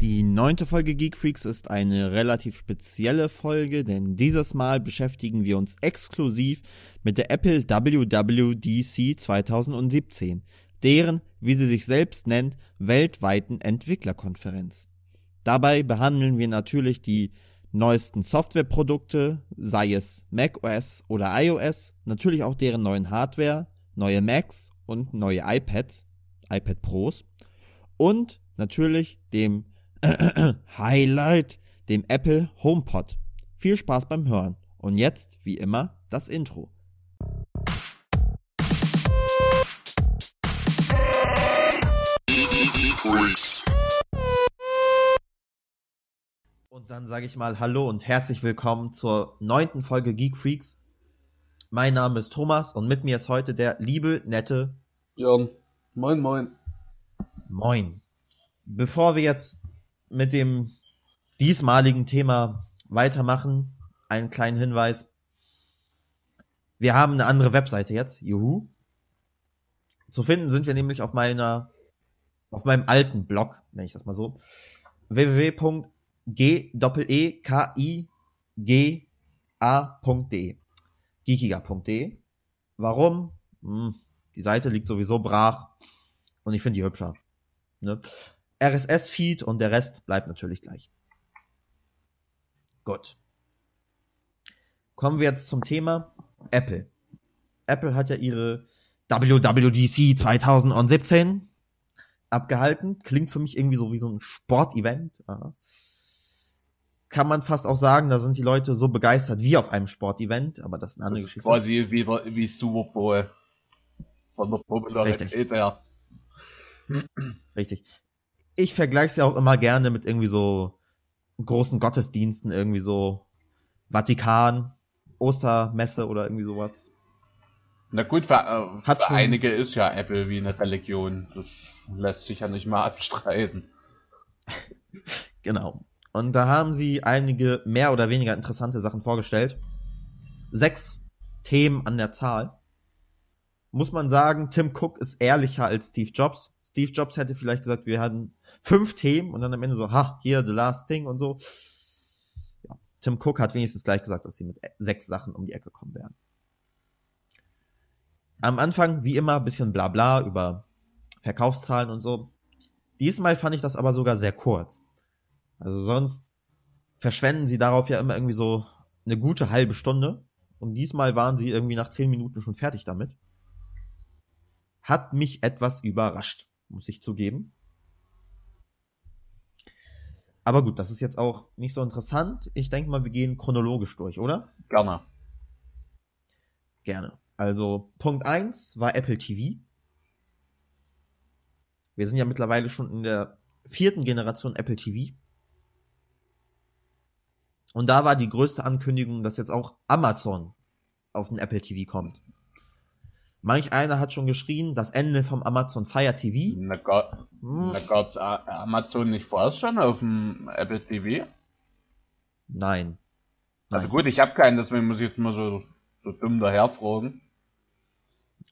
Die neunte Folge Geek Freaks ist eine relativ spezielle Folge, denn dieses Mal beschäftigen wir uns exklusiv mit der Apple WWDC 2017, deren, wie sie sich selbst nennt, weltweiten Entwicklerkonferenz. Dabei behandeln wir natürlich die neuesten Softwareprodukte, sei es macOS oder iOS, natürlich auch deren neuen Hardware, neue Macs und neue iPads, iPad Pros und natürlich dem Highlight, dem Apple HomePod. Viel Spaß beim Hören. Und jetzt, wie immer, das Intro. Und dann sage ich mal Hallo und herzlich willkommen zur neunten Folge Geek Freaks. Mein Name ist Thomas und mit mir ist heute der liebe, nette Jan. Moin, moin. Moin. Bevor wir jetzt mit dem diesmaligen Thema weitermachen, einen kleinen Hinweis. Wir haben eine andere Webseite jetzt, juhu. Zu finden sind wir nämlich auf meiner, auf meinem alten Blog, nenne ich das mal so, www.g-e-k-i-g-a.de geekiger.de. Warum? Hm, die Seite liegt sowieso brach und ich finde die hübscher. Ne? RSS-Feed und der Rest bleibt natürlich gleich. Gut. Kommen wir jetzt zum Thema Apple. Apple hat ja ihre WWDC 2017 abgehalten. Klingt für mich irgendwie so wie so ein Sportevent. Kann man fast auch sagen, da sind die Leute so begeistert wie auf einem Sportevent, aber das ist eine andere Das ist Geschichte. quasi wie, wie Super Bowl. Von der Popularität Richtig. her. Richtig. Ich vergleiche es ja auch immer gerne mit irgendwie so großen Gottesdiensten, irgendwie so Vatikan, Ostermesse oder irgendwie sowas. Na gut, für, äh, Hat für einige ist ja Apple wie eine Religion. Das lässt sich ja nicht mal abstreiten. Genau. Und da haben sie einige mehr oder weniger interessante Sachen vorgestellt. Sechs Themen an der Zahl. Muss man sagen, Tim Cook ist ehrlicher als Steve Jobs. Steve Jobs hätte vielleicht gesagt, wir hatten fünf Themen und dann am Ende so, ha, hier, the last thing und so. Ja, Tim Cook hat wenigstens gleich gesagt, dass sie mit sechs Sachen um die Ecke kommen werden. Am Anfang, wie immer, bisschen Blabla über Verkaufszahlen und so. Diesmal fand ich das aber sogar sehr kurz. Also sonst verschwenden sie darauf ja immer irgendwie so eine gute halbe Stunde. Und diesmal waren sie irgendwie nach zehn Minuten schon fertig damit. Hat mich etwas überrascht, muss ich zugeben. Aber gut, das ist jetzt auch nicht so interessant. Ich denke mal, wir gehen chronologisch durch, oder? Gerne. Gerne. Also Punkt eins war Apple TV. Wir sind ja mittlerweile schon in der vierten Generation Apple TV. Und da war die größte Ankündigung, dass jetzt auch Amazon auf den Apple TV kommt. Manch einer hat schon geschrien, das Ende vom Amazon Fire TV. Na, ga, Hm, na gab's A- Amazon nicht vorerst schon auf dem Apple TV? nein. Also Nein. gut, ich habe keinen, deswegen muss ich jetzt mal so, so dumm daher fragen.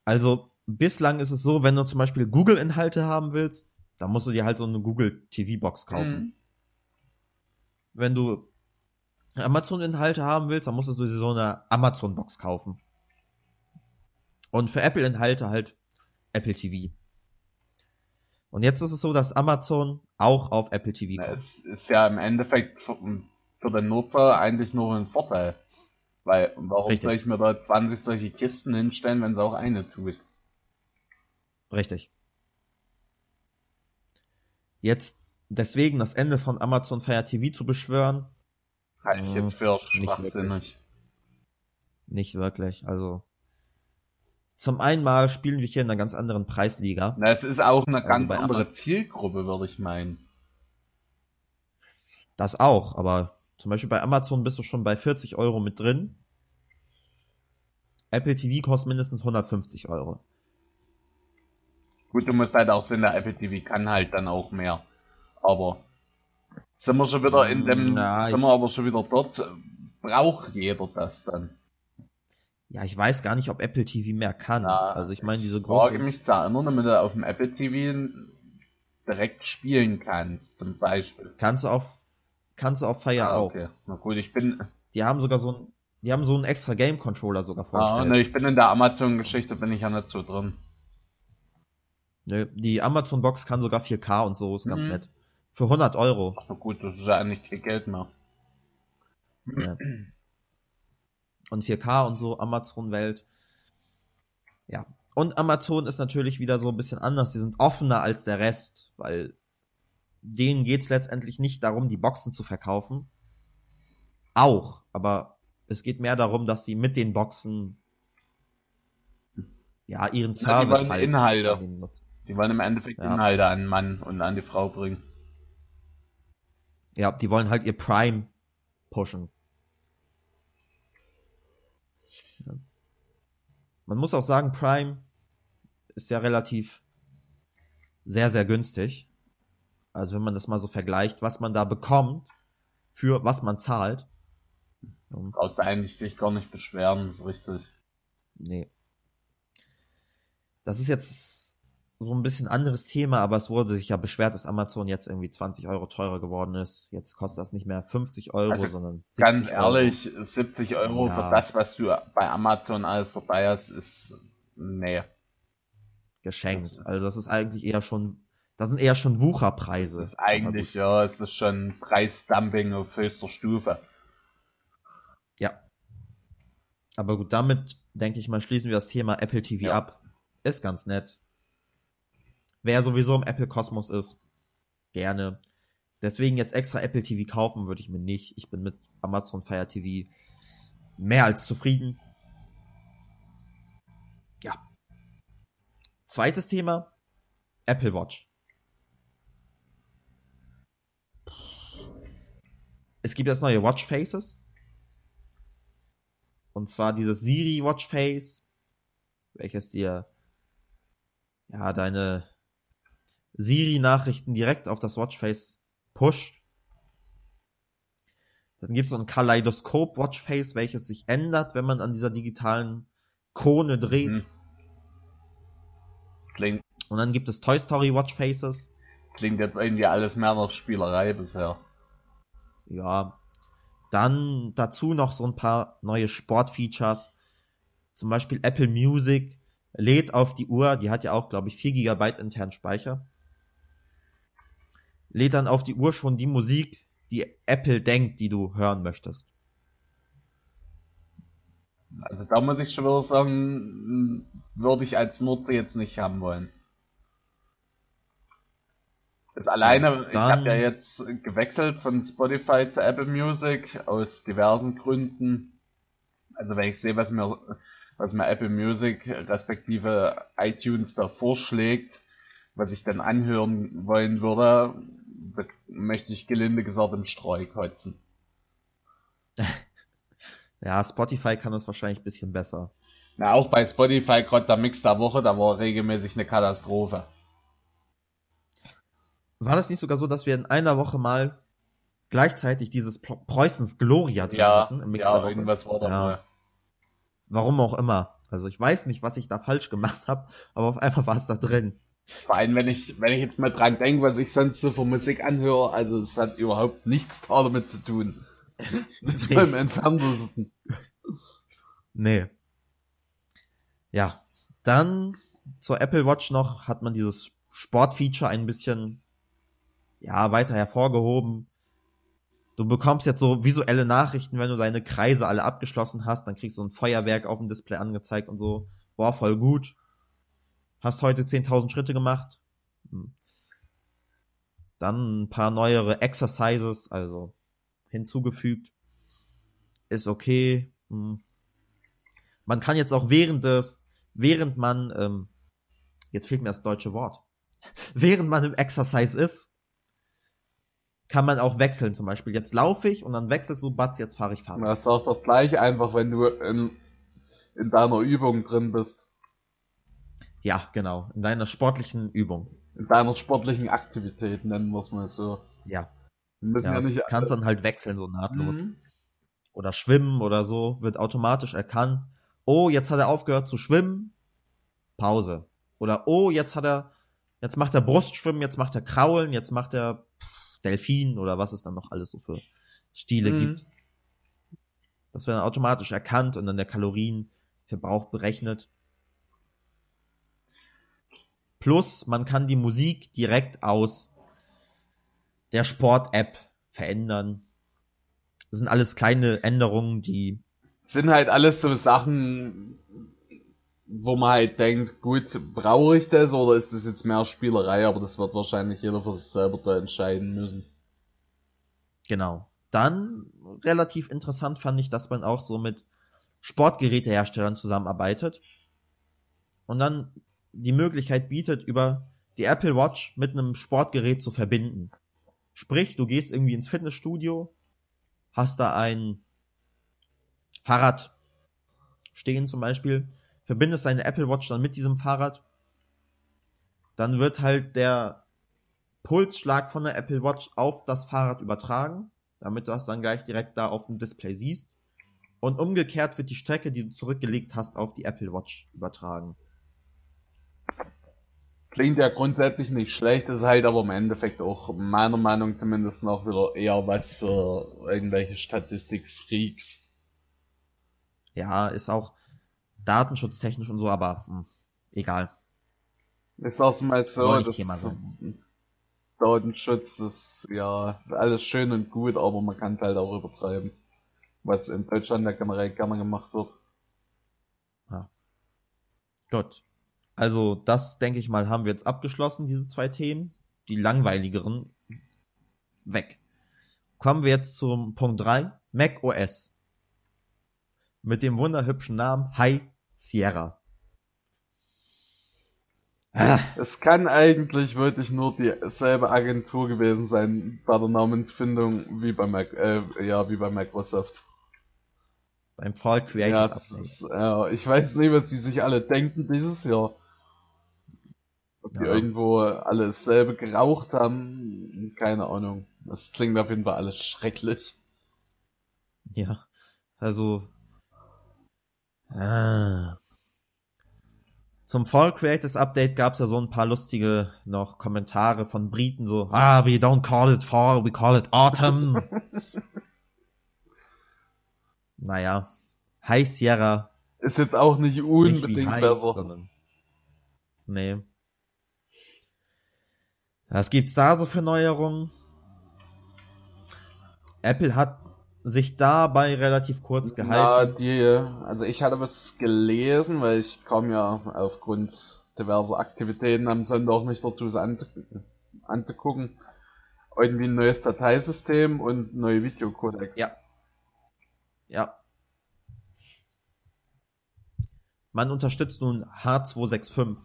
Also bislang ist es so, wenn du zum Beispiel Google-Inhalte haben willst, dann musst du dir halt so eine Google TV-Box kaufen. Mhm. wenn du Amazon-Inhalte haben willst, dann musstest du dir so eine Amazon-Box kaufen. Und für Apple-Inhalte halt Apple TV. Und jetzt ist es so, dass Amazon auch auf Apple TV Na, kommt. es ist ja im Endeffekt für, für den Nutzer eigentlich nur ein Vorteil. Weil, warum Richtig. soll ich mir da 20 solche Kisten hinstellen, wenn es auch eine tut? Richtig. Jetzt deswegen das Ende von Amazon Fire TV zu beschwören, Halte ich jetzt für nicht schwachsinnig. nicht wirklich. Also zum einen mal spielen wir hier in einer ganz anderen Preisliga. Na, es ist auch eine Also ganz andere Amazon- Zielgruppe, würde ich meinen. Das auch, aber zum Beispiel bei Amazon bist du schon bei 40 Euro mit drin. Apple TV kostet mindestens 150 Euro. Gut, du musst halt auch sehen, der Apple TV kann halt dann auch mehr. Aber sind wir schon wieder in dem, Ja, sind ich- wir aber schon wieder dort, braucht jeder das dann. Ja, ich weiß gar nicht, ob Apple TV mehr kann. Ja, also ich meine, diese Ich frage große. mich zu erinnern, damit du auf dem Apple TV direkt spielen kannst, zum Beispiel. Kannst du auf, kannst du auf Fire Ah, auch. okay. Na gut, ich bin, Die haben sogar so ein, die haben so einen extra Game Controller sogar ah, vorgestellt. ne, ich bin in der Amazon-Geschichte, bin ich ja nicht so drin. Nö, Die Amazon Box kann sogar 4K und so, ist ganz Mhm. nett. Für 100 Euro. Na gut, das ist ja eigentlich kein Geld mehr. Ja. Und 4K und so, Amazon-Welt. Ja. Und Amazon ist natürlich wieder so ein bisschen anders. Die sind offener als der Rest, weil denen geht's letztendlich nicht darum, die Boxen zu verkaufen. Auch, aber es geht mehr darum, dass sie mit den Boxen ja ihren Na, die Service wollen halt Inhalte. Die wollen im Endeffekt Ja. Inhalte an den Mann und an die Frau bringen. Ja, die wollen halt ihr Prime pushen. Man muss auch sagen, Prime ist ja relativ sehr, sehr günstig. Also wenn man das mal so vergleicht, was man da bekommt, für was man zahlt. Brauchst du eigentlich sich gar nicht beschweren, ist richtig. Nee. Das ist jetzt so ein bisschen anderes Thema, aber es wurde sich ja beschwert, dass Amazon jetzt irgendwie 20 Euro teurer geworden ist. Jetzt kostet das nicht mehr 50 Euro, Also, sondern 70 Ganz Euro. ehrlich, 70 Euro Ja. für das, was du bei Amazon alles dabei hast, ist, nee. geschenkt. Das also das ist eigentlich eher schon, das sind eher schon Wucherpreise. Das ist eigentlich, ja, es ist schon Preisdumping auf höchster Stufe. Ja. Aber gut, damit denke ich mal, schließen wir das Thema Apple TV Ja. ab. Ist ganz nett. Wer sowieso im Apple Kosmos ist, gerne. Deswegen jetzt extra Apple TV kaufen würde ich mir nicht. Ich bin mit Amazon Fire TV mehr als zufrieden. Ja. Zweites Thema. Apple Watch. Es gibt jetzt neue Watch Faces. Und zwar dieses Siri Watch Face, welches dir ja deine Siri-Nachrichten direkt auf das Watchface pusht. Dann gibt es so ein Kaleidoskop Watchface, welches sich ändert, wenn man an dieser digitalen Krone dreht. Hm. Klingt, Und dann gibt es Toy Story Watchfaces. klingt jetzt irgendwie alles mehr nach Spielerei bisher. Ja. Dann dazu noch so ein paar neue Sportfeatures. Zum Beispiel Apple Music lädt auf die Uhr, die hat ja auch, glaube ich, 4 GB internen Speicher. Lädt dann auf die Uhr schon die Musik, die Apple denkt, die du hören möchtest. Also da muss ich schon wieder sagen, würde ich als Nutzer jetzt nicht haben wollen. Das alleine, ich habe ja jetzt gewechselt von Spotify zu Apple Music aus diversen Gründen. Also wenn ich sehe, was mir, was mir Apple Music respektive iTunes da vorschlägt, was ich dann anhören wollen würde, möchte ich gelinde gesagt im Streu kotzen. Ja, Spotify kann das wahrscheinlich ein bisschen besser. Na, auch bei Spotify, gerade der Mix der Woche, da war regelmäßig eine Katastrophe. War das nicht sogar so, dass wir in einer Woche mal gleichzeitig dieses Preußens Gloria drin Ja, hatten? Im Mix ja der Woche? irgendwas war da Ja. mal. Warum auch immer. Also ich weiß nicht, was ich da falsch gemacht habe, aber auf einmal war es da drin. Vor allem, wenn ich, wenn ich jetzt mal dran denke, was ich sonst so für Musik anhöre, also es hat überhaupt nichts da damit zu tun. Nicht mal im entferntesten. Nee. Ja. Dann zur Apple Watch noch hat man dieses Sportfeature ein bisschen, ja, weiter hervorgehoben. Du bekommst jetzt so visuelle Nachrichten, wenn du deine Kreise alle abgeschlossen hast, dann kriegst du ein Feuerwerk auf dem Display angezeigt und so. Boah, voll gut. Hast heute 10.000 Schritte gemacht. Hm. Dann ein paar neuere Exercises, also hinzugefügt. Ist okay. Hm. Man kann jetzt auch während des, während man, ähm, jetzt fehlt mir das deutsche Wort, während man im Exercise ist, kann man auch wechseln. Zum Beispiel, jetzt laufe ich und dann wechselst du, Batz, jetzt fahre ich Fahrrad. Man sagt doch gleich einfach, wenn du in, in deiner Übung drin bist. Ja, genau. In deiner sportlichen Übung. In deiner sportlichen Aktivität, nennen wir es mal so. Ja. Wir müssen ja, ja nicht. kannst dann halt wechseln, so nahtlos. Mhm. Oder schwimmen oder so, wird automatisch erkannt. Oh, jetzt hat er aufgehört zu schwimmen. Pause. Oder oh, jetzt hat er Jetzt macht er Brustschwimmen, jetzt macht er Kraulen, jetzt macht er pff, Delfin oder was es dann noch alles so für Stile Mhm. gibt. Das wird dann automatisch erkannt und dann der Kalorienverbrauch berechnet. Plus, man kann die Musik direkt aus der Sport-App verändern. Das sind alles kleine Änderungen, die Sind halt alles so Sachen, wo man halt denkt, gut, brauche ich das oder ist das jetzt mehr Spielerei, aber das wird wahrscheinlich jeder für sich selber da entscheiden müssen. Genau. Dann relativ interessant fand ich, dass man auch so mit Sportgeräteherstellern zusammenarbeitet und dann die Möglichkeit bietet, über die Apple Watch mit einem Sportgerät zu verbinden. Sprich, du gehst irgendwie ins Fitnessstudio, hast da ein Fahrrad stehen zum Beispiel, verbindest deine Apple Watch dann mit diesem Fahrrad, dann wird halt der Pulsschlag von der Apple Watch auf das Fahrrad übertragen, damit du das dann gleich direkt da auf dem Display siehst. Und umgekehrt wird die Strecke, die du zurückgelegt hast, auf die Apple Watch übertragen. Klingt ja grundsätzlich nicht schlecht, ist halt aber im Endeffekt auch meiner Meinung zumindest noch wieder eher was für irgendwelche Statistikfreaks. Ja, ist auch datenschutztechnisch und so, aber hm, egal. Ich sag's mal so, Soll das Thema sein. Datenschutz ist ja alles schön und gut, aber man kann halt auch übertreiben. Was in Deutschland ja generell gerne gemacht wird. Gut. Also, das denke ich mal, haben wir jetzt abgeschlossen, diese zwei Themen. Die langweiligeren weg. Kommen wir jetzt zum Punkt 3. Mac OS. Mit dem wunderhübschen Namen High Sierra. Ah, Es kann eigentlich wirklich nur dieselbe Agentur gewesen sein bei der Namensfindung wie bei Mac, äh, ja, wie bei Microsoft. beim Fall Ja, Creators Update. ist, äh, ich weiß nicht, was die sich alle denken dieses Jahr. Ob die Ja. irgendwo alle dasselbe geraucht haben, keine Ahnung. Das klingt auf jeden Fall alles schrecklich. Ja. Also. Ah. Zum Fall Creators Update gab es ja so ein paar lustige noch Kommentare von Briten, so, ah, we don't call it fall, we call it autumn. naja. High Sierra, Ist jetzt auch nicht nicht unbedingt High, besser. sondern. Nee. Was gibt's da so für Neuerungen? Apple hat sich dabei relativ kurz Na, gehalten. die, also ich hatte was gelesen, weil ich kam ja aufgrund diverser Aktivitäten am Sonntag nicht dazu, es an, anzugucken. Irgendwie ein neues Dateisystem und neue Videocodecs. Ja. Ja. Man unterstützt nun H265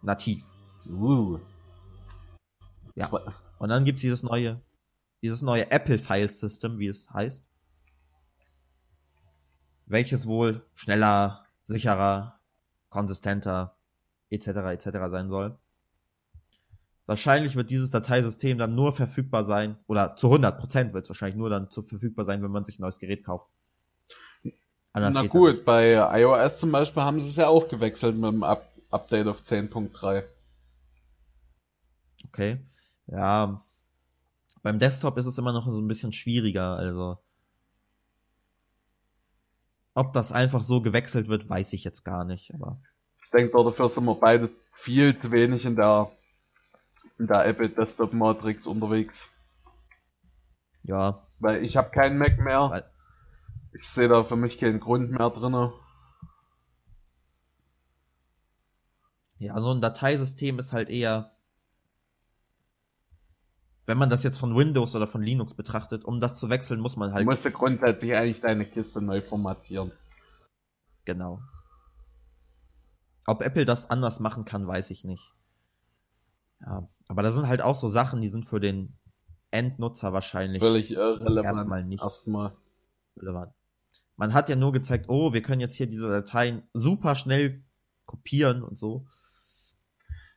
nativ. Uh. Ja. Und dann gibt's dieses neue, dieses neue Apple File System, wie es heißt. Welches wohl schneller, sicherer, konsistenter, etc. etc. sein soll. Wahrscheinlich wird dieses Dateisystem dann nur verfügbar sein, oder zu 100% wird es wahrscheinlich nur dann zu verfügbar sein, wenn man sich ein neues Gerät kauft. Anders Na ja gut, nicht. bei iOS zum Beispiel haben sie es ja auch gewechselt mit dem Up Update auf 10.3. Okay. Ja. Beim Desktop ist es immer noch so ein bisschen schwieriger, also. Ob das einfach so gewechselt wird, weiß ich jetzt gar nicht, aber. Ich denke, dafür sind wir beide viel zu wenig in der, in der Apple Desktop Matrix unterwegs. Ja, Weil ich habe keinen Mac mehr. Weil- Ich sehe da für mich keinen Grund mehr drinne. ja, so ein Dateisystem ist halt eher, wenn man das jetzt von Windows oder von Linux betrachtet, um das zu wechseln, muss man Du halt, musst ja grundsätzlich eigentlich deine Kiste neu formatieren. genau. Ob Apple das anders machen kann, weiß ich nicht. Ja, aber da sind halt auch so Sachen, die sind für den Endnutzer wahrscheinlich Völlig irrelevant. erstmal nicht Erstmal. relevant. Man hat ja nur gezeigt, oh, wir können jetzt hier diese Dateien super schnell kopieren und so.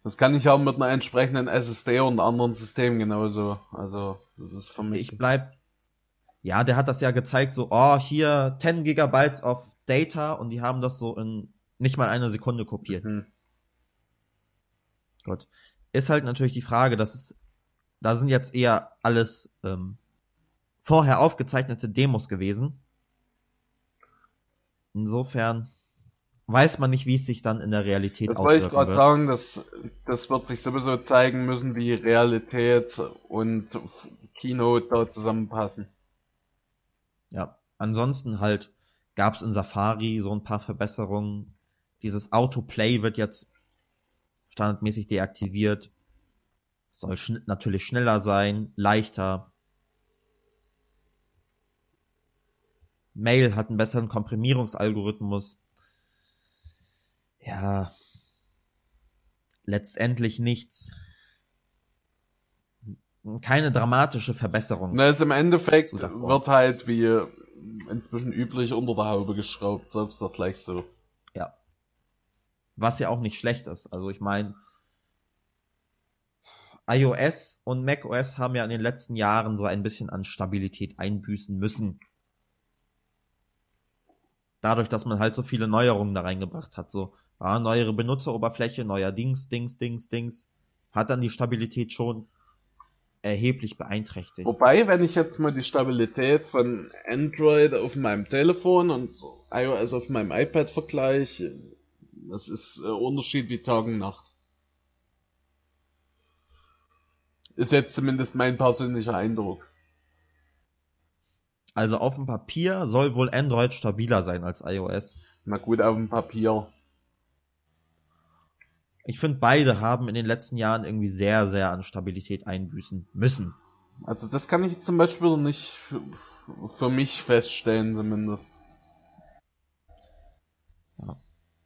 Das kann ich auch mit einer entsprechenden SSD und anderen Systemen genauso. Also, das ist für mich. Ich bleib, ja, der hat das ja gezeigt, so, oh, hier 10 Gigabytes of Data und die haben das so in nicht mal einer Sekunde kopiert. Hm. Gott. Ist halt natürlich die Frage, dass es, da sind jetzt eher alles ähm, vorher aufgezeichnete Demos gewesen. Insofern weiß man nicht, wie es sich dann in der Realität Das wollte ich auswirken gerade wird. sagen, das, das wird sich sowieso zeigen müssen, wie Realität und Keynote da zusammenpassen. Ja, ansonsten halt gab es in Safari so ein paar Verbesserungen. Dieses Autoplay wird jetzt standardmäßig deaktiviert. Soll schn natürlich schneller sein, leichter. Mail hat einen besseren Komprimierungsalgorithmus. Ja, letztendlich nichts. Keine dramatische Verbesserung. Na, also im Endeffekt wird halt wie inzwischen üblich unter der Haube geschraubt, du doch gleich so. Ja. Was ja auch nicht schlecht ist. Also ich meine, iOS und macOS haben ja in den letzten Jahren so ein bisschen an Stabilität einbüßen müssen. Dadurch, dass man halt so viele Neuerungen da reingebracht hat. So, ja, neuere Benutzeroberfläche, neuer Dings, Dings, Dings, Dings. Hat dann die Stabilität schon erheblich beeinträchtigt. Wobei, wenn ich jetzt mal die Stabilität von Android auf meinem Telefon und iOS auf meinem iPad vergleiche, das ist äh, Unterschied wie Tag und Nacht. Ist jetzt zumindest mein persönlicher Eindruck. Also auf dem Papier soll wohl Android stabiler sein als iOS. Na gut, auf dem Papier. Ich finde, beide haben in den letzten Jahren irgendwie sehr, sehr an Stabilität einbüßen müssen. Also das kann ich zum Beispiel nicht für, für mich feststellen zumindest. Ja.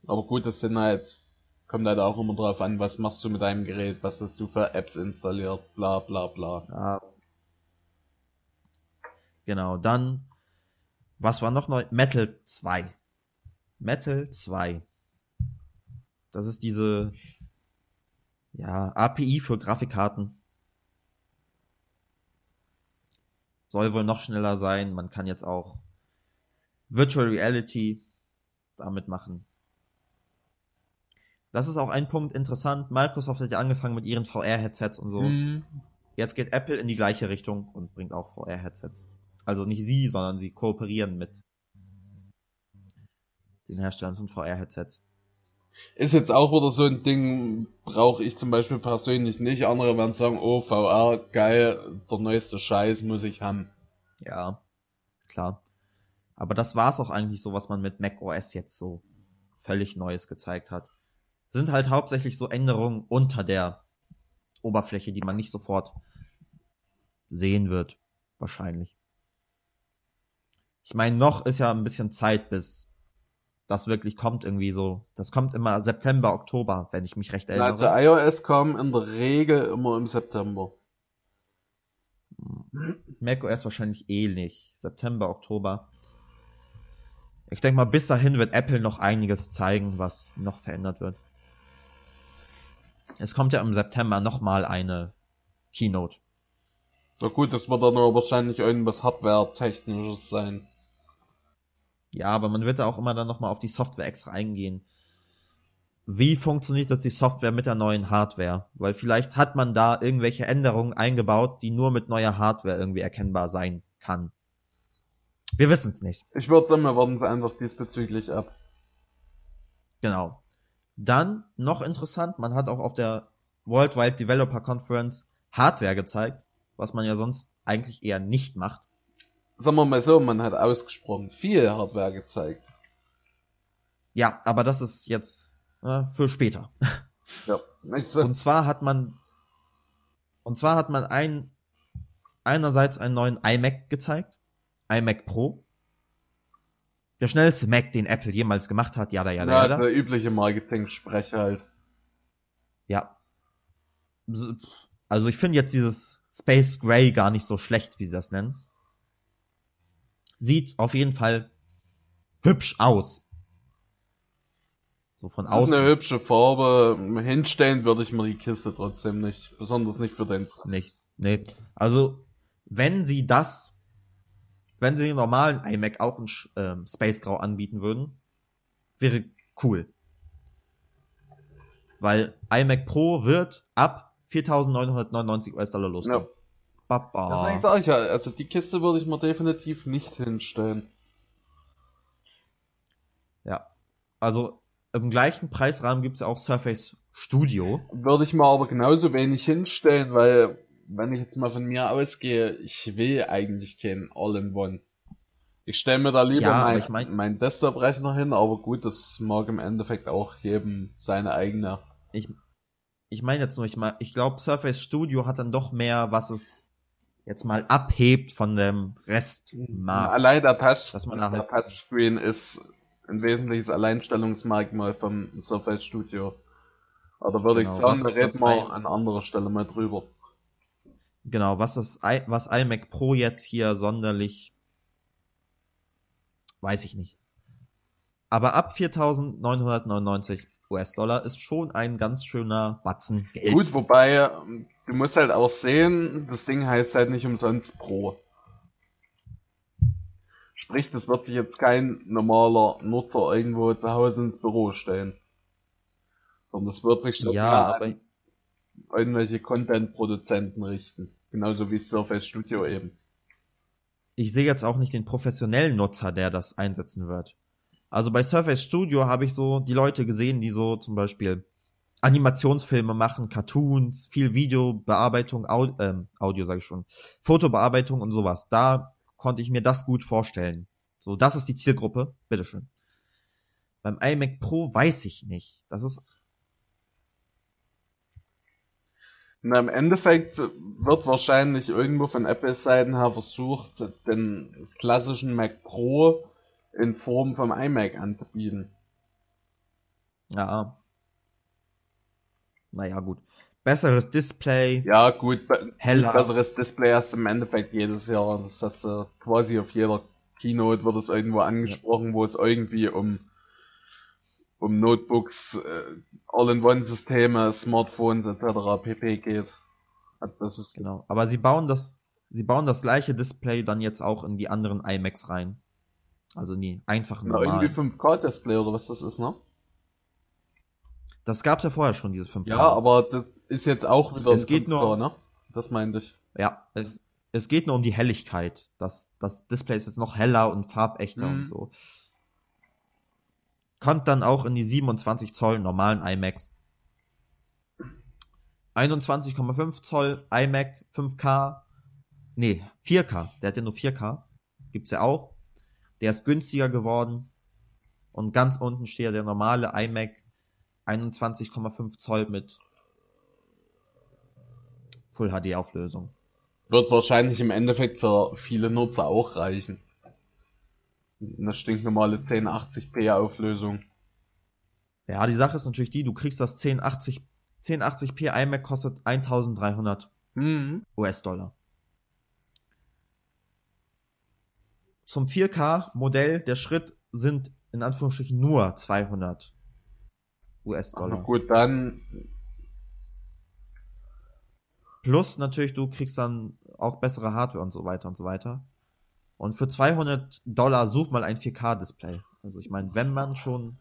Aber gut, das sind halt, kommt halt auch immer drauf an, was machst du mit deinem Gerät, was hast du für Apps installiert, bla bla bla. Ja. Genau, dann, was war noch neu? Metal 2. Metal 2. Das ist diese, ja, API für Grafikkarten. Soll wohl noch schneller sein. Man kann jetzt auch Virtual Reality damit machen. Das ist auch ein Punkt interessant. Microsoft hat ja angefangen mit ihren VR-Headsets und so. Hm. Jetzt geht Apple in die gleiche Richtung und bringt auch VR-Headsets. Also nicht sie, sondern sie kooperieren mit den Herstellern von VR-Headsets. Ist jetzt auch wieder so ein Ding, brauche ich zum Beispiel persönlich nicht. Andere werden sagen, oh, VR, geil, der neueste Scheiß muss ich haben. Ja, klar. Aber das war's auch eigentlich so, was man mit Mac OS jetzt so völlig Neues gezeigt hat. Sind halt hauptsächlich so Änderungen unter der Oberfläche, die man nicht sofort sehen wird. Wahrscheinlich. Ich meine, noch ist ja ein bisschen Zeit, bis das wirklich kommt irgendwie so. Das kommt immer September, Oktober, wenn ich mich recht Na, erinnere. Also iOS kam in der Regel immer im September. macOS wahrscheinlich ähnlich. September, Oktober. Ich denke mal, bis dahin wird Apple noch einiges zeigen, was noch verändert wird. Es kommt ja im September nochmal eine Keynote. Na gut, das wird dann aber wahrscheinlich irgendwas Hardware-technisches sein. Ja, aber man wird da auch immer dann nochmal auf die Software extra eingehen. Wie funktioniert das die Software mit der neuen Hardware? Weil vielleicht hat man da irgendwelche Änderungen eingebaut, die nur mit neuer Hardware irgendwie erkennbar sein kann. Wir wissen es nicht. Ich würde sagen, wir warten es einfach diesbezüglich ab. Genau. Dann noch interessant, man hat auch auf der Worldwide Developer Conference Hardware gezeigt, was man ja sonst eigentlich eher nicht macht. Sagen wir mal so, man hat ausgesprochen viel Hardware gezeigt. Ja, aber das ist jetzt äh, für später. Ja. Ich so, Und zwar hat man und zwar hat man ein einerseits einen neuen iMac gezeigt, iMac Pro. Der schnellste Mac, den Apple jemals gemacht hat, ja, ja, ja, ja, der übliche Marketing-Sprech halt. Ja. So, Also ich finde jetzt dieses Space Gray gar nicht so schlecht, wie sie das nennen. Sieht auf jeden Fall hübsch aus. So von Das ist außen eine hübsche Farbe. Hinstellen würde ich mir die Kiste trotzdem nicht. Besonders nicht für den Preis. nicht. Nee. Also, wenn sie das, wenn sie den normalen iMac auch in ähm, Space Grau anbieten würden, wäre cool. Weil iMac Pro wird ab 4.999 US-Dollar losgehen. Ja. Baba. Das eigentlich sag ich ja, also die Kiste würde ich mir definitiv nicht hinstellen. Ja. Also im gleichen Preisrahmen gibt es ja auch Surface Studio. Würde ich mir aber genauso wenig hinstellen, weil, wenn ich jetzt mal von mir ausgehe, ich will eigentlich kein All-in-One. Ich stelle mir da lieber Ja, mein, ich mein- meinen Desktop-Rechner hin, aber gut, das mag im Endeffekt auch jedem seine eigene. Ich, ich meine jetzt nur, ich, mein, ich glaube, Surface Studio hat dann doch mehr, was es jetzt mal abhebt von dem Restmarkt. Allein der, Touch, Dass man da der halt- Touchscreen ist ein wesentliches Alleinstellungsmerkmal vom Surface Studio. Aber würde ich Genau, sagen, was da reden wir an anderer Stelle mal drüber. Genau, was das I, was iMac Pro jetzt hier sonderlich weiß ich nicht. Aber ab 4.999 US-Dollar ist schon ein ganz schöner Batzen Geld. Gut, wobei, ähm, du musst halt auch sehen, das Ding heißt halt nicht umsonst Pro. Sprich, das wird dich jetzt kein normaler Nutzer irgendwo zu Hause ins Büro stellen. Sondern das wird sich ja, an irgendwelche Content-Produzenten richten. Genauso wie Surface Studio eben. ich sehe jetzt auch nicht den professionellen Nutzer, der das einsetzen wird. Also bei Surface Studio habe ich so die Leute gesehen, die so zum Beispiel Animationsfilme machen, Cartoons, viel Videobearbeitung, Au ähm, Audio sage ich schon, Fotobearbeitung und sowas. Da konnte ich mir das gut vorstellen. So, das ist die Zielgruppe. Bitteschön. Beim iMac Pro weiß ich nicht. Das ist Na, im Endeffekt wird wahrscheinlich irgendwo von Apples Seiten her versucht, den klassischen Mac Pro in Form vom iMac anzubieten. ja. Naja, gut. Besseres Display. Ja, gut, Heller. besseres Display hast du im Endeffekt jedes Jahr. Das hast du quasi auf jeder Keynote wird es irgendwo angesprochen, wo es irgendwie um, um Notebooks, äh, All-in-One-Systeme, Smartphones etc. pp. geht. Also Das ist Genau. Aber sie bauen das, sie bauen das gleiche Display dann jetzt auch in die anderen iMacs rein. Also in die einfachen na, irgendwie normalen. 5K-Display oder was das ist, ne? Das gab's ja vorher schon, dieses 5K. Ja, aber das ist jetzt auch wieder Es ein geht 5K, nur- ne? Das meinte ich. Ja, es, es geht nur um die Helligkeit. Das, das Display ist jetzt noch heller und farbechter Mhm. und so. Kommt dann auch in die 27 Zoll normalen iMacs. 21,5 Zoll iMac 5K. Nee, 4K. Der hat ja nur 4K. Gibt's ja auch. Der ist günstiger geworden. Und ganz unten steht ja der normale iMac 21,5 Zoll mit Full HD Auflösung. Wird wahrscheinlich im Endeffekt für viele Nutzer auch reichen. Eine stinknormale 1080p Auflösung. Ja, die Sache ist natürlich die, du kriegst das 1080, 1080p iMac kostet 1300 Mhm. US-Dollar. Zum 4K-Modell, der Schritt sind in Anführungsstrichen nur 200 Na US-Dollar. gut, dann Plus natürlich, du kriegst dann auch bessere Hardware und so weiter und so weiter. Und für 200 Dollar such mal ein 4K-Display. Also ich meine, wenn man schon,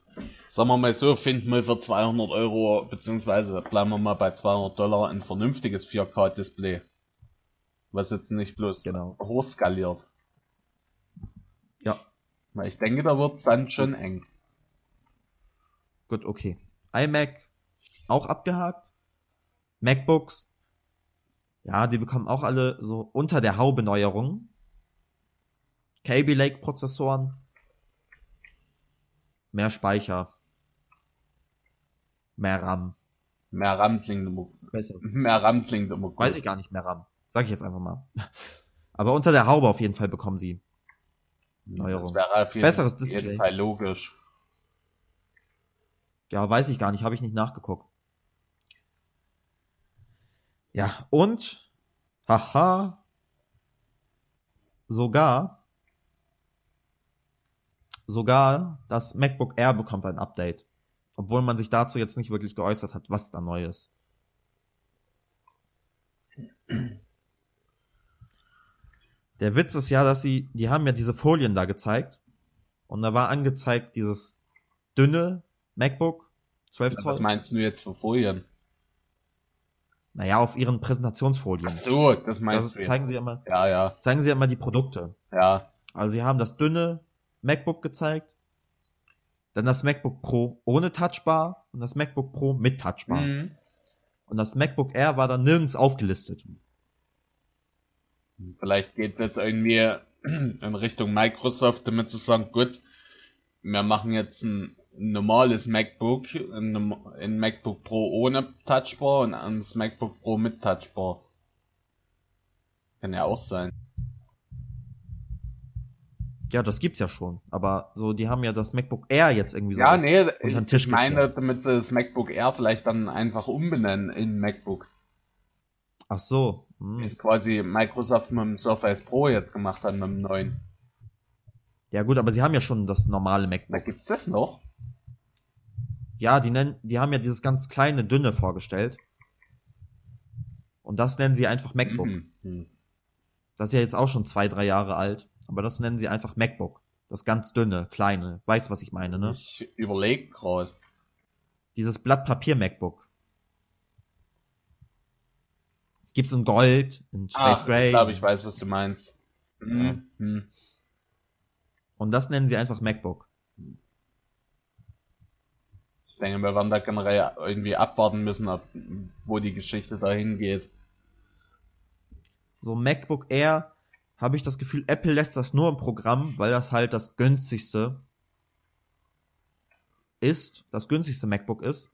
sagen wir mal so, finden wir für 200 Euro, beziehungsweise bleiben wir mal bei 200 Dollar ein vernünftiges 4K-Display. Was jetzt nicht bloß Genau. hochskaliert. ja, Weil ich denke, da wird's dann schon eng. Gut, okay. iMac auch abgehakt. MacBooks. Ja, die bekommen auch alle so unter der Haube Neuerungen. Kaby Lake Prozessoren. Mehr Speicher. Mehr RAM. Mehr RAM klingt immer, mehr RAM klingt immer gut. Weiß ich gar nicht, mehr RAM. Sag ich jetzt einfach mal. Aber unter der Haube auf jeden Fall bekommen sie. Neuerung. Das wäre auf jeden, Besseres auf jeden Display. Fall logisch. Ja, weiß ich gar nicht, habe ich nicht nachgeguckt. Ja, und, haha, sogar, sogar das MacBook Air bekommt ein Update. Obwohl man sich dazu jetzt nicht wirklich geäußert hat, was da neu ist. Der Witz ist ja, dass sie, die haben ja diese Folien da gezeigt. Und da war angezeigt dieses dünne MacBook 12 Was Zoll. meinst du jetzt für Folien? Naja, auf ihren Präsentationsfolien. Ach so, das meinst Also du jetzt. zeigen sie immer, Ja, ja, zeigen sie immer die Produkte. ja. Also sie haben das dünne MacBook gezeigt, dann das MacBook Pro ohne Touchbar und das MacBook Pro mit Touchbar. Mhm. Und das MacBook Air war dann nirgends aufgelistet. Vielleicht geht's jetzt irgendwie in Richtung Microsoft, damit sie sagen, gut, wir machen jetzt ein normales MacBook, ein, ein MacBook Pro ohne Touchbar und ein MacBook Pro mit Touchbar. Kann ja auch sein. Ja, das gibt's ja schon. Aber so, die haben ja das MacBook Air jetzt irgendwie so. Ja, nee, unter den Tisch ich meine, gekehrt. damit sie das MacBook Air vielleicht dann einfach umbenennen in MacBook. Ach so. Wie Hm. es quasi Microsoft mit dem Surface Pro jetzt gemacht hat, mit dem neuen. Ja gut, aber sie haben ja schon das normale Da MacBook. gibt's das noch? Ja, die nennen, die haben ja dieses ganz kleine, dünne vorgestellt. Und das nennen sie einfach MacBook. Mhm. Mhm. Das ist ja jetzt auch schon zwei, drei Jahre alt. Aber das nennen sie einfach MacBook. Das ganz dünne, kleine. Weißt, was ich meine, ne? Ich überlege gerade. Dieses Blatt Papier MacBook. Gibt's in Gold, in Space Ah, Gray. ich glaube, ich weiß, was du meinst. Mhm. Mhm. Und das nennen sie einfach MacBook. Denke, wir werden da generell irgendwie abwarten müssen, ob, wo die Geschichte dahin geht. So MacBook Air habe ich das Gefühl, Apple lässt das nur im Programm, weil das halt das günstigste ist, das günstigste MacBook ist.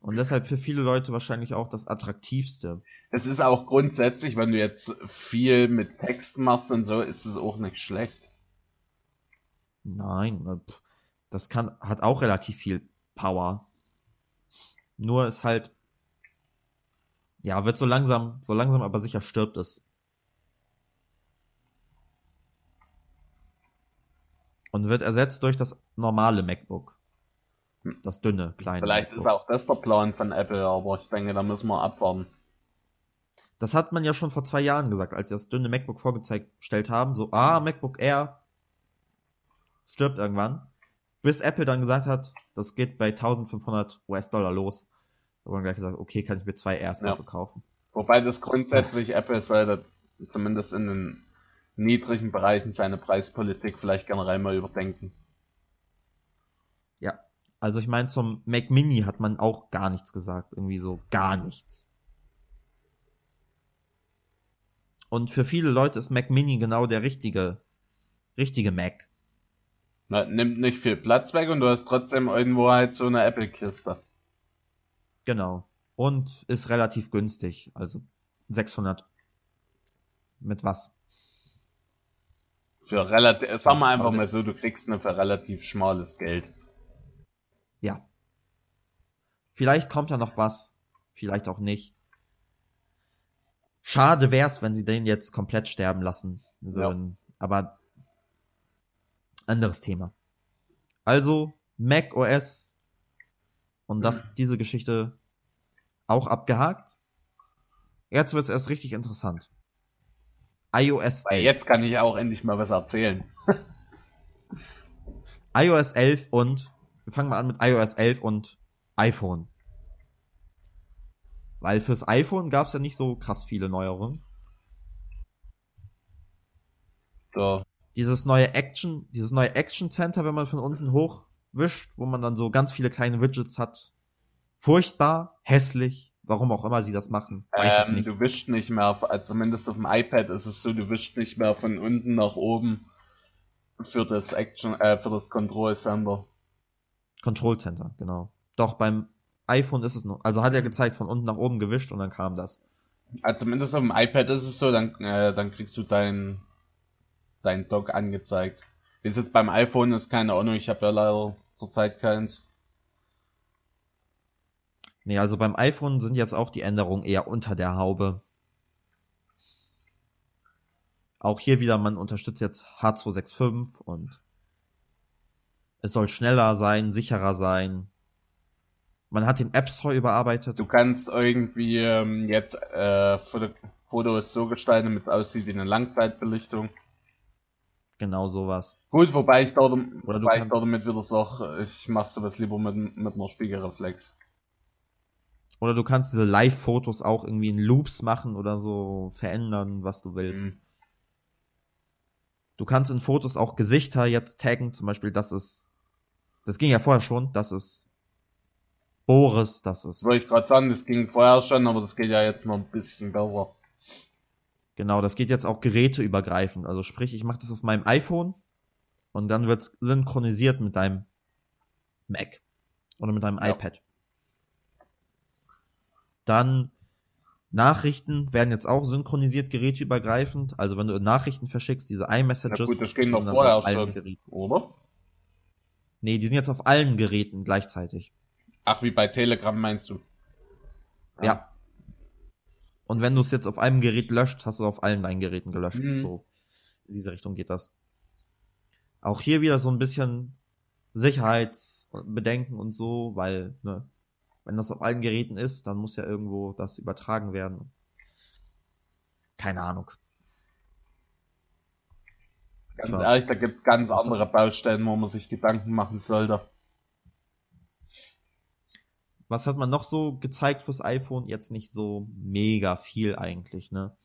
Und deshalb für viele Leute wahrscheinlich auch das attraktivste. Es ist auch grundsätzlich, wenn du jetzt viel mit Text machst und so, ist es auch nicht schlecht. Nein, pff, das kann, hat auch relativ viel Power. Nur ist halt, ja, wird so langsam, so langsam aber sicher stirbt es. Und wird ersetzt durch das normale MacBook. Das dünne, kleine. Vielleicht MacBook. ist auch das der Plan von Apple, aber ich denke, da müssen wir abwarten. Das hat man ja schon vor zwei Jahren gesagt, als sie das dünne MacBook vorgestellt haben. So, ah, MacBook Air stirbt irgendwann. Bis Apple dann gesagt hat, das geht bei 1500 US-Dollar los. Da haben gleich gesagt, okay, kann ich mir zwei Airs Ja. dafür kaufen. Wobei das grundsätzlich Apple sollte zumindest in den niedrigen Bereichen seine Preispolitik vielleicht generell mal überdenken. Ja. Also ich meine, zum Mac Mini hat man auch gar nichts gesagt. Irgendwie so gar nichts. Und für viele Leute ist Mac Mini genau der richtige, richtige Mac. Na, nimmt nicht viel Platz weg und du hast trotzdem irgendwo halt so eine Apple-Kiste. Genau. Und ist relativ günstig. Also 600. Mit was? Für relativ, sagen wir einfach mal so, du kriegst eine für relativ schmales Geld. Ja. Vielleicht kommt da noch was. Vielleicht auch nicht. Schade wär's, wenn sie den jetzt komplett sterben lassen würden. Aber anderes Thema. Also Mac OS und das, diese Geschichte auch abgehakt. Jetzt wird's erst richtig interessant. iOS Weil 11. jetzt kann ich auch endlich mal was erzählen. iOS 11 und wir fangen mal an mit iOS 11 und iPhone. Weil fürs iPhone gab's ja nicht so krass viele Neuerungen. So, Dieses neue Action, dieses neue Action Center, wenn man von unten hoch wischt, wo man dann so ganz viele kleine Widgets hat. Furchtbar, hässlich, warum auch immer sie das machen, weiß ich ähm, nicht. du wischst nicht mehr, also zumindest auf dem iPad ist es so, du wischst nicht mehr von unten nach oben für das Action, äh, für das Control Center. Control Center, genau. Doch beim iPhone ist es noch, also hat er gezeigt, von unten nach oben gewischt und dann kam das. Also zumindest auf dem iPad ist es so, dann, äh, dann kriegst du dein, dein Dock angezeigt. Es jetzt beim iPhone ist, keine Ahnung, ich habe ja leider zurzeit keins. Nee, also beim iPhone sind jetzt auch die Änderungen eher unter der Haube. Auch hier wieder, man unterstützt jetzt H265 und es soll schneller sein, sicherer sein. Man hat den App Store überarbeitet. Du kannst irgendwie ähm, jetzt äh, Foto Fotos so gestalten, damit es aussieht wie eine Langzeitbelichtung. Genau sowas. Gut, wobei ich du wobei ich dort damit wieder sage, ich mache sowas lieber mit, mit einer Spiegelreflex. Oder du kannst diese Live-Fotos auch irgendwie in Loops machen oder so verändern, was du willst. Mhm. Du kannst in Fotos auch Gesichter jetzt taggen, zum Beispiel, das ist, das ging ja vorher schon, das ist Boris, das ist, wollte ich gerade sagen, das ging vorher schon, aber das geht ja jetzt noch ein bisschen besser. Genau, das geht jetzt auch geräteübergreifend. Also sprich, ich mache das auf meinem iPhone und dann wird's synchronisiert mit deinem Mac oder mit deinem Ja. iPad. Dann Nachrichten werden jetzt auch synchronisiert geräteübergreifend. Also wenn du Nachrichten verschickst, diese iMessages. Na gut, das ging dann vorher schon. Geräten. Oder? Nee, die sind jetzt auf allen Geräten gleichzeitig. Ach, wie bei Telegram meinst du? Ja. Und wenn du es jetzt auf einem Gerät löscht, hast du auf allen deinen Geräten gelöscht. Mhm. So. In diese Richtung geht das. Auch hier wieder so ein bisschen Sicherheitsbedenken und so, weil, ne, wenn das auf allen Geräten ist, dann muss ja irgendwo das übertragen werden. Keine Ahnung. Ganz Tja. ehrlich, da gibt's ganz andere Baustellen, wo man sich Gedanken machen sollte. Was hat man noch so gezeigt fürs iPhone? Jetzt nicht so mega viel eigentlich, ne?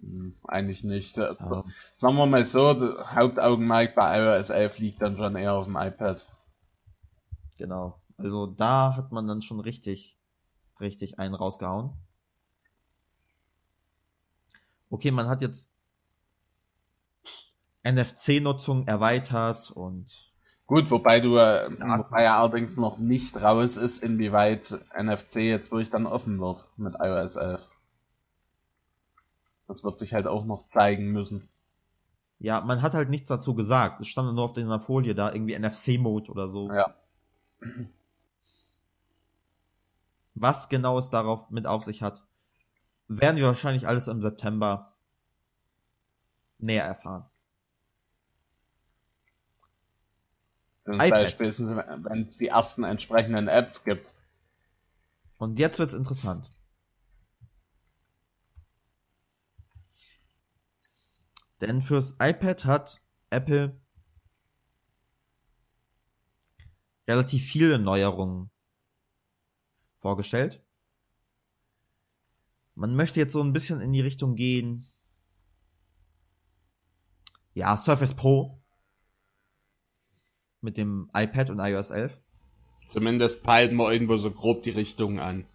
Hm, Eigentlich nicht. Äh, Ja. Sagen wir mal so, der Hauptaugenmerk bei iOS 11 liegt dann schon eher auf dem iPad. Genau. Also da hat man dann schon richtig, richtig einen rausgehauen. Okay, man hat jetzt NFC-Nutzung erweitert und Gut, wobei du, äh, Ja. wobei ja allerdings noch nicht raus ist, inwieweit NFC jetzt wirklich dann offen wird mit iOS 11. Das wird sich halt auch noch zeigen müssen. ja, man hat halt nichts dazu gesagt. Es stand nur auf dieser Folie da irgendwie NFC-Mode oder so. Ja. Was genau es darauf mit auf sich hat, werden wir wahrscheinlich alles im September näher erfahren. Zum iPad. Beispiel, wenn es die ersten entsprechenden Apps gibt. Und jetzt wird's interessant. Denn fürs iPad hat Apple relativ viele Neuerungen vorgestellt. Man möchte jetzt so ein bisschen in die Richtung gehen. Ja, Surface Pro mit dem iPad und iOS 11. Zumindest peilen wir irgendwo so grob die Richtung an.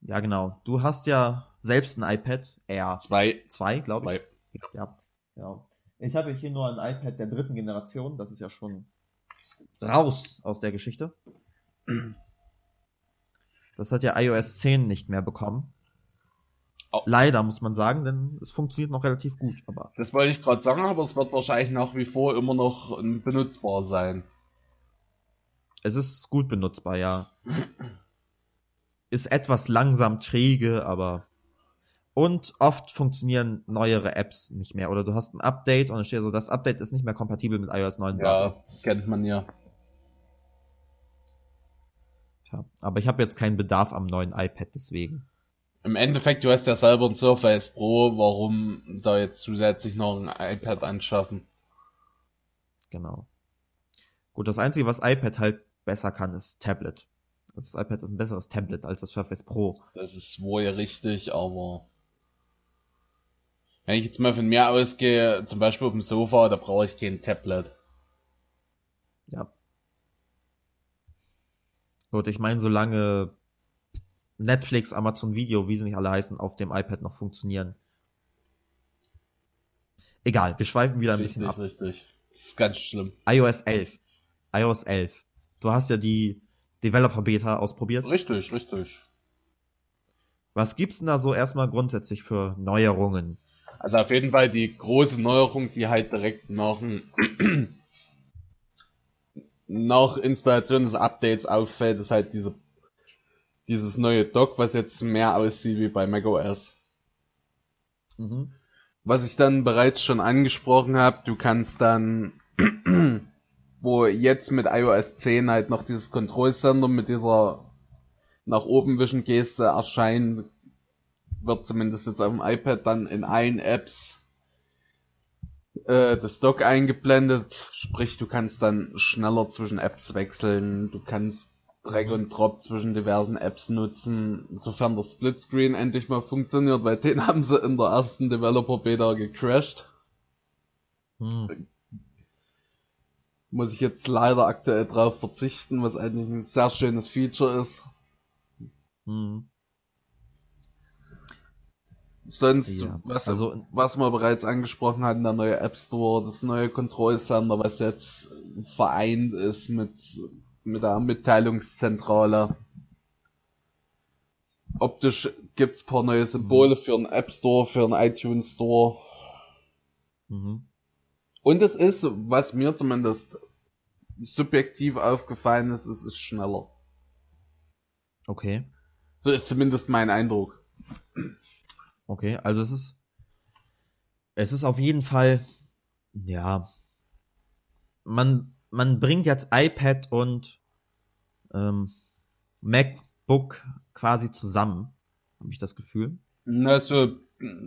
Ja, genau. Du hast ja selbst ein iPad Air Zwei, 2, glaube ich. zwei. Ja, genau. Ich habe hier nur ein iPad der dritten Generation. Das ist ja schon raus aus der Geschichte. Das hat ja iOS 10 nicht mehr bekommen. Oh. Leider muss man sagen, denn es funktioniert noch relativ gut. Aber Das wollte ich gerade sagen, aber es wird wahrscheinlich nach wie vor immer noch ähm, benutzbar sein. es ist gut benutzbar, ja. Ist etwas langsam träge, aber und oft funktionieren neuere Apps nicht mehr. Oder du hast ein Update und dann steht so, das Update ist nicht mehr kompatibel mit iOS 9. Ja, kennt man ja. Tja, aber ich habe jetzt keinen Bedarf am neuen iPad deswegen. Im Endeffekt, du hast ja selber ein Surface Pro, warum da jetzt zusätzlich noch ein iPad anschaffen? Genau. Gut, das Einzige, was iPad halt besser kann, ist Tablet. Das iPad ist ein besseres Tablet als das Surface Pro. Das ist wohl richtig, aber wenn ich jetzt mal von mir ausgehe, zum Beispiel auf dem Sofa, da brauche ich kein Tablet. Ja. Gut, ich meine, solange Netflix, Amazon Video, wie sie nicht alle heißen, auf dem iPad noch funktionieren. Egal, wir schweifen wieder ein richtig, bisschen ab. richtig. Das ist ganz schlimm. iOS 11. iOS 11. Du hast ja die Developer Beta ausprobiert. Richtig, richtig. Was gibt's denn da so erstmal grundsätzlich für Neuerungen? Also auf jeden Fall die große Neuerung, die halt direkt nach, nach Installation des Updates auffällt, ist halt diese, dieses neue Dock, was jetzt mehr aussieht wie bei macOS. Mhm. Was ich dann bereits schon angesprochen habe, du kannst dann, wo jetzt mit iOS 10 halt noch dieses Control Center mit dieser nach oben wischen Geste erscheint, wird zumindest jetzt auf dem iPad dann in allen Apps äh, das Dock eingeblendet, sprich du kannst dann schneller zwischen Apps wechseln, du kannst Drag und Drop zwischen diversen Apps nutzen, sofern der Splitscreen endlich mal funktioniert, weil den haben sie in der ersten Developer Beta gecrashed. Hm. Muss ich jetzt leider aktuell drauf verzichten, was eigentlich ein sehr schönes Feature ist. Hm. Sonst, ja. was, also, was wir bereits angesprochen hatten, der neue App Store, das neue Control Center, was jetzt vereint ist mit, mit der Mitteilungszentrale. Optisch gibt's paar neue Symbole für einen App Store, für einen iTunes Store. Mhm. Und es ist, was mir zumindest subjektiv aufgefallen ist, es ist schneller. Okay. So ist zumindest mein Eindruck. Okay, also es ist, es ist auf jeden Fall, ja, man, man bringt jetzt iPad und ähm, MacBook quasi zusammen, habe ich das Gefühl. Na, so,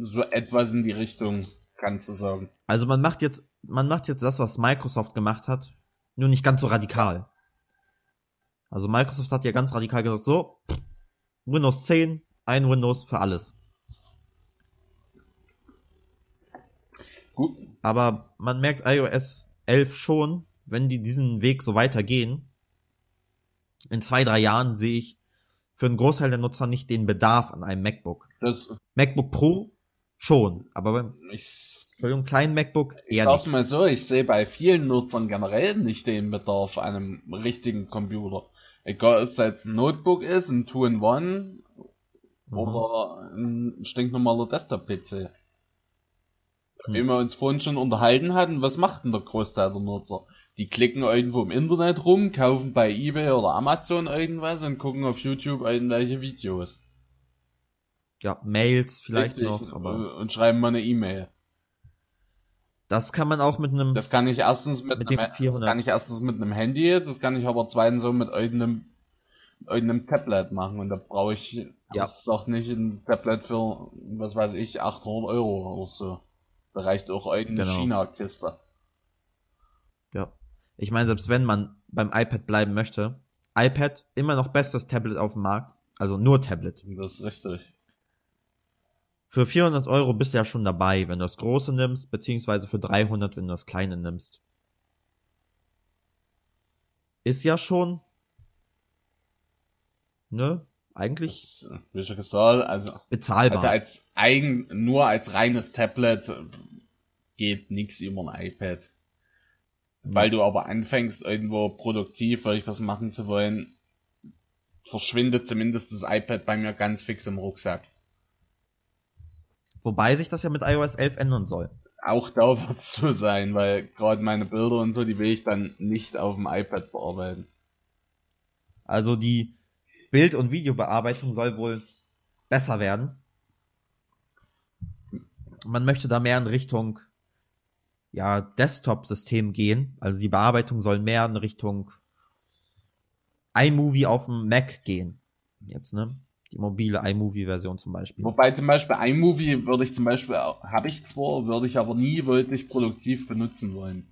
so etwas in die Richtung, kannst du sagen. Also man macht jetzt, man macht jetzt das, was Microsoft gemacht hat, nur nicht ganz so radikal. Also Microsoft hat ja ganz radikal gesagt, so, Windows 10, ein Windows für alles. Gut. Aber man merkt iOS 11 schon, wenn die diesen Weg so weitergehen. In zwei, drei Jahren sehe ich für einen Großteil der Nutzer nicht den Bedarf an einem MacBook. Das MacBook Pro schon, aber beim ich, für einen kleinen MacBook eher ich sag's nicht. mal so, ich sehe bei vielen Nutzern generell nicht den Bedarf an einem richtigen Computer. Egal ob es jetzt ein Notebook ist, ein Two-in-One mhm. oder ein stinknormaler Desktop-PC. Hm. Wie wir uns vorhin schon unterhalten hatten, was macht denn der Großteil der Nutzer? Die klicken irgendwo im Internet rum, kaufen bei eBay oder Amazon irgendwas und gucken auf YouTube irgendwelche Videos. Ja, Mails vielleicht Richtig, noch, aber. Und schreiben mal eine E-Mail. Das kann man auch mit einem. Das kann ich erstens mit, mit einem, 400. kann ich erstens mit einem Handy, das kann ich aber zweitens so mit irgendeinem, irgendeinem Tablet machen und da brauche ich, ja. ich sag nicht ein Tablet für, was weiß ich, 800 Euro oder so. Da reicht auch irgendeine genau. China-Kiste. Ja. Ich meine, selbst wenn man beim iPad bleiben möchte, iPad immer noch bestes Tablet auf dem Markt. Also nur Tablet. Das ist richtig. Für 400 Euro bist du ja schon dabei, wenn du das große nimmst, beziehungsweise für 300, wenn du das kleine nimmst. Ist ja schon, ne? Eigentlich. Das, wie schon gesagt, also. Bezahlbar. Also als eigen, nur als reines Tablet geht nichts über ein iPad. Weil du aber anfängst, irgendwo produktiv was machen zu wollen, verschwindet zumindest das iPad bei mir ganz fix im Rucksack. Wobei sich das ja mit iOS 11 ändern soll. Auch da wird es so sein, weil gerade meine Bilder und so, die will ich dann nicht auf dem iPad bearbeiten. Also die Bild- und Videobearbeitung soll wohl besser werden. Man möchte da mehr in Richtung ja, Desktop-System gehen. Also die Bearbeitung soll mehr in Richtung iMovie auf dem Mac gehen. Jetzt, ne? Die mobile iMovie-Version zum Beispiel. Wobei zum Beispiel iMovie würde ich zum Beispiel, habe ich zwar, würde ich aber nie wirklich produktiv benutzen wollen.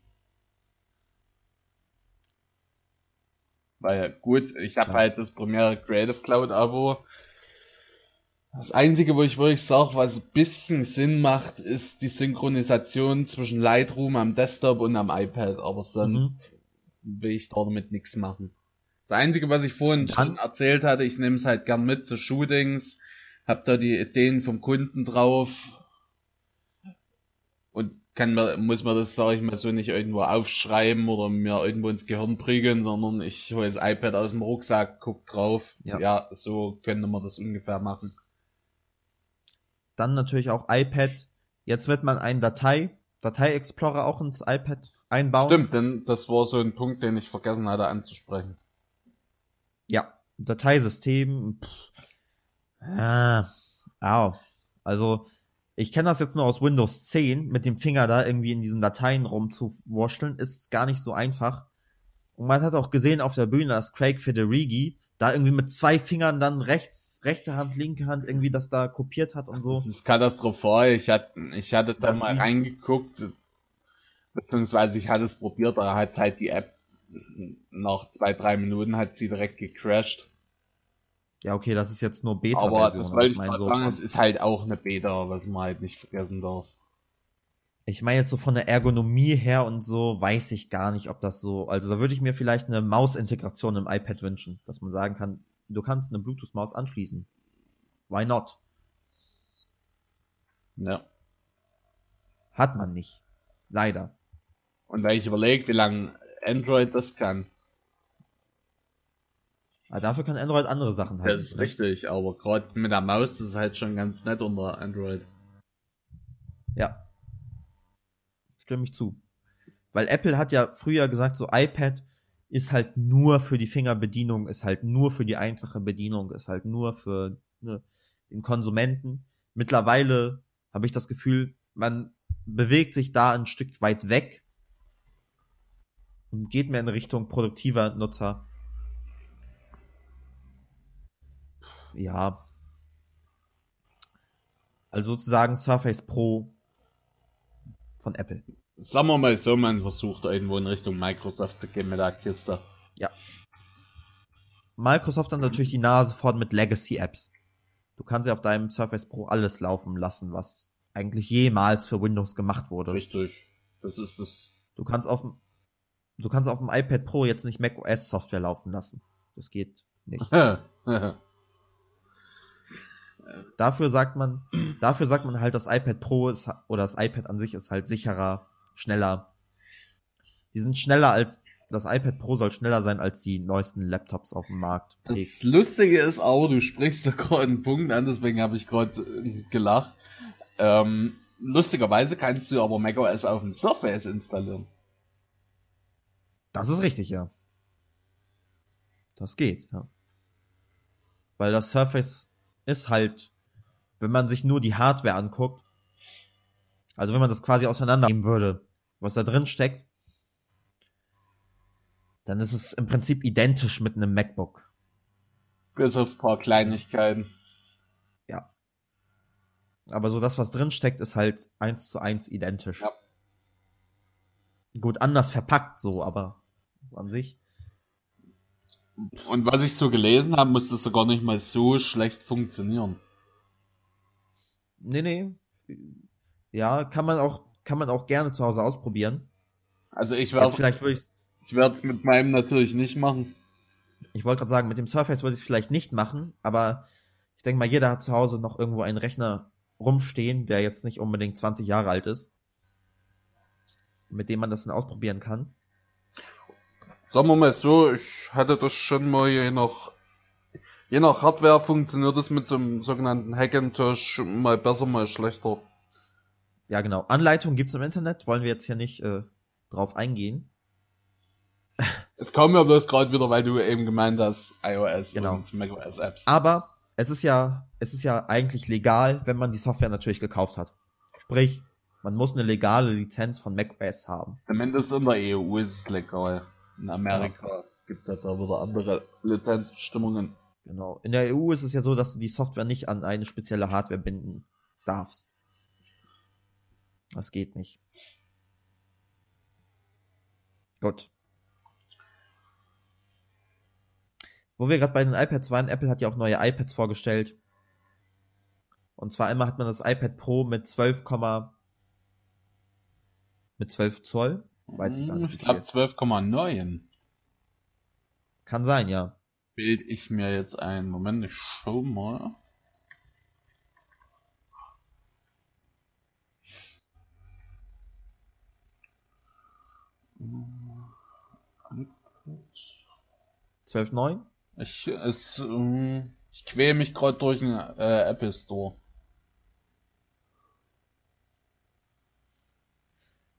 Weil gut, ich habe halt das Premiere Creative Cloud Abo. Das Einzige, wo ich wirklich sage, was ein bisschen Sinn macht, ist die Synchronisation zwischen Lightroom am Desktop und am iPad, aber sonst mhm. will ich damit nichts machen. Das Einzige, was ich vorhin schon erzählt hatte, ich nehme es halt gern mit zu Shootings, hab da die Ideen vom Kunden drauf und kann man, muss man das, sage ich mal, so nicht irgendwo aufschreiben oder mir irgendwo ins Gehirn prügeln, sondern ich hole das iPad aus dem Rucksack, guck drauf. Ja, ja so könnte man das ungefähr machen. Dann natürlich auch iPad. Jetzt wird man einen Datei, Datei-Explorer auch ins iPad einbauen. Stimmt, denn das war so ein Punkt, den ich vergessen hatte anzusprechen. Ja, Dateisystem. Pff. Ah, au. Also, ich kenne das jetzt nur aus Windows 10, mit dem Finger da irgendwie in diesen Dateien rumzuwurschteln, ist gar nicht so einfach. Und man hat auch gesehen auf der Bühne, dass Craig Federighi da irgendwie mit zwei Fingern dann rechts, rechte Hand, linke Hand irgendwie das da kopiert hat und so. Das ist katastrophal. Ich hatte, ich hatte da das mal reingeguckt. Beziehungsweise ich hatte es probiert, da hat halt die App nach zwei, drei Minuten hat sie direkt gecrashed. Ja, okay, das ist jetzt nur Beta. Aber das wollte ich mal so sagen, es ist halt auch eine Beta, was man halt nicht vergessen darf. Ich meine jetzt so von der Ergonomie her und so weiß ich gar nicht, ob das so, also da würde ich mir vielleicht eine Mausintegration im iPad wünschen, dass man sagen kann, du kannst eine Bluetooth-Maus anschließen. Why not? Ja. Hat man nicht. Leider. Und wenn ich überlege, wie lange Android das kann. Aber dafür kann Android andere Sachen halten. Das ist ne? richtig, aber gerade mit der Maus, das ist halt schon ganz nett unter Android. Ja. Stimme ich zu. Weil Apple hat ja früher gesagt, so iPad ist halt nur für die Fingerbedienung, ist halt nur für die einfache Bedienung, ist halt nur für ne, den Konsumenten. Mittlerweile habe ich das Gefühl, man bewegt sich da ein Stück weit weg und geht mehr in Richtung produktiver Nutzer. Ja. Also sozusagen Surface Pro von Apple. Sagen wir mal so, man versucht irgendwo in Richtung Microsoft zu gehen mit der Kiste. Ja. Microsoft hat natürlich die Nase vorn mit Legacy-Apps. Du kannst ja auf deinem Surface Pro alles laufen lassen, was eigentlich jemals für Windows gemacht wurde. Richtig. Das ist es. Du kannst auf dem, du kannst auf dem iPad Pro jetzt nicht Mac OS Software laufen lassen. Das geht nicht. dafür sagt man, dafür sagt man halt, das iPad Pro ist, oder das iPad an sich ist halt sicherer, schneller. Die sind schneller als, das iPad Pro soll schneller sein als die neuesten Laptops auf dem Markt. Das Lustige ist auch, du sprichst da gerade einen Punkt an, deswegen habe ich gerade äh, gelacht. Ähm, lustigerweise kannst du aber macOS auf dem Surface installieren. Das ist richtig, ja. Das geht, ja. Weil das Surface ist halt, wenn man sich nur die Hardware anguckt, also wenn man das quasi auseinandernehmen würde, was da drin steckt, dann ist es im Prinzip identisch mit einem MacBook. Bis auf ein paar Kleinigkeiten. Aber so das, was drin steckt, ist halt eins zu eins identisch. Ja. Gut, anders verpackt so, aber an sich. Und was ich so gelesen habe, muss das sogar nicht mal so schlecht funktionieren. Nee, nee. Ja, kann man auch, kann man auch gerne zu Hause ausprobieren. Also ich werde vielleicht würde ich ich werde es mit meinem natürlich nicht machen. Ich wollte gerade sagen, mit dem Surface würde ich es vielleicht nicht machen, aber ich denke mal, jeder hat zu Hause noch irgendwo einen Rechner rumstehen, der jetzt nicht unbedingt 20 Jahre alt ist, mit dem man das dann ausprobieren kann. Sagen wir mal so, ich hatte das schon mal je nach, je nach Hardware funktioniert das mit so einem sogenannten Hackintosh mal besser, mal schlechter. Ja, genau. Anleitung gibt's im Internet, wollen wir jetzt hier nicht äh, drauf eingehen. Es kam ja bloß gerade wieder, weil du eben gemeint hast, iOS genau. und macOS Apps. Aber es ist ja, es ist ja eigentlich legal, wenn man die Software natürlich gekauft hat. Sprich, man muss eine legale Lizenz von macOS haben. Zumindest in der EU ist es legal. In Amerika ja. gibt es ja da wieder andere Lizenzbestimmungen. Genau. In der EU ist es ja so, dass du die Software nicht an eine spezielle Hardware binden darfst. Das geht nicht. Gut. Wo wir gerade bei den iPads waren, Apple hat ja auch neue iPads vorgestellt. Und zwar einmal hat man das iPad Pro mit 12, mit 12 Zoll. Weiß ich gar nicht. Ich glaube 12,9. Kann sein, ja. Bild ich mir jetzt ein. Moment, ich schau mal. Zwölf neun? Ich, es, ähm, ich quäle mich gerade durch den äh, Apple Store.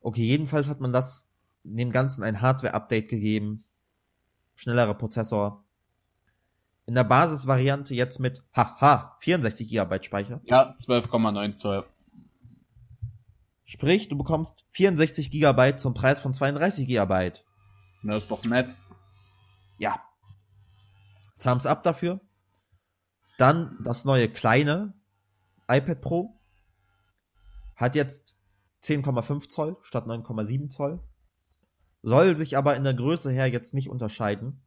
Okay, jedenfalls hat man das dem Ganzen ein Hardware-Update gegeben. Schnellerer Prozessor. In der Basisvariante jetzt mit, haha, 64 GB Speicher. Ja, 12,9 Zoll. Sprich, du bekommst 64 GB zum Preis von 32 GB. Na, ist doch nett. Ja, Thumbs up dafür. Dann das neue kleine iPad Pro hat jetzt 10,5 Zoll statt 9,7 Zoll. Soll sich aber in der Größe her jetzt nicht unterscheiden.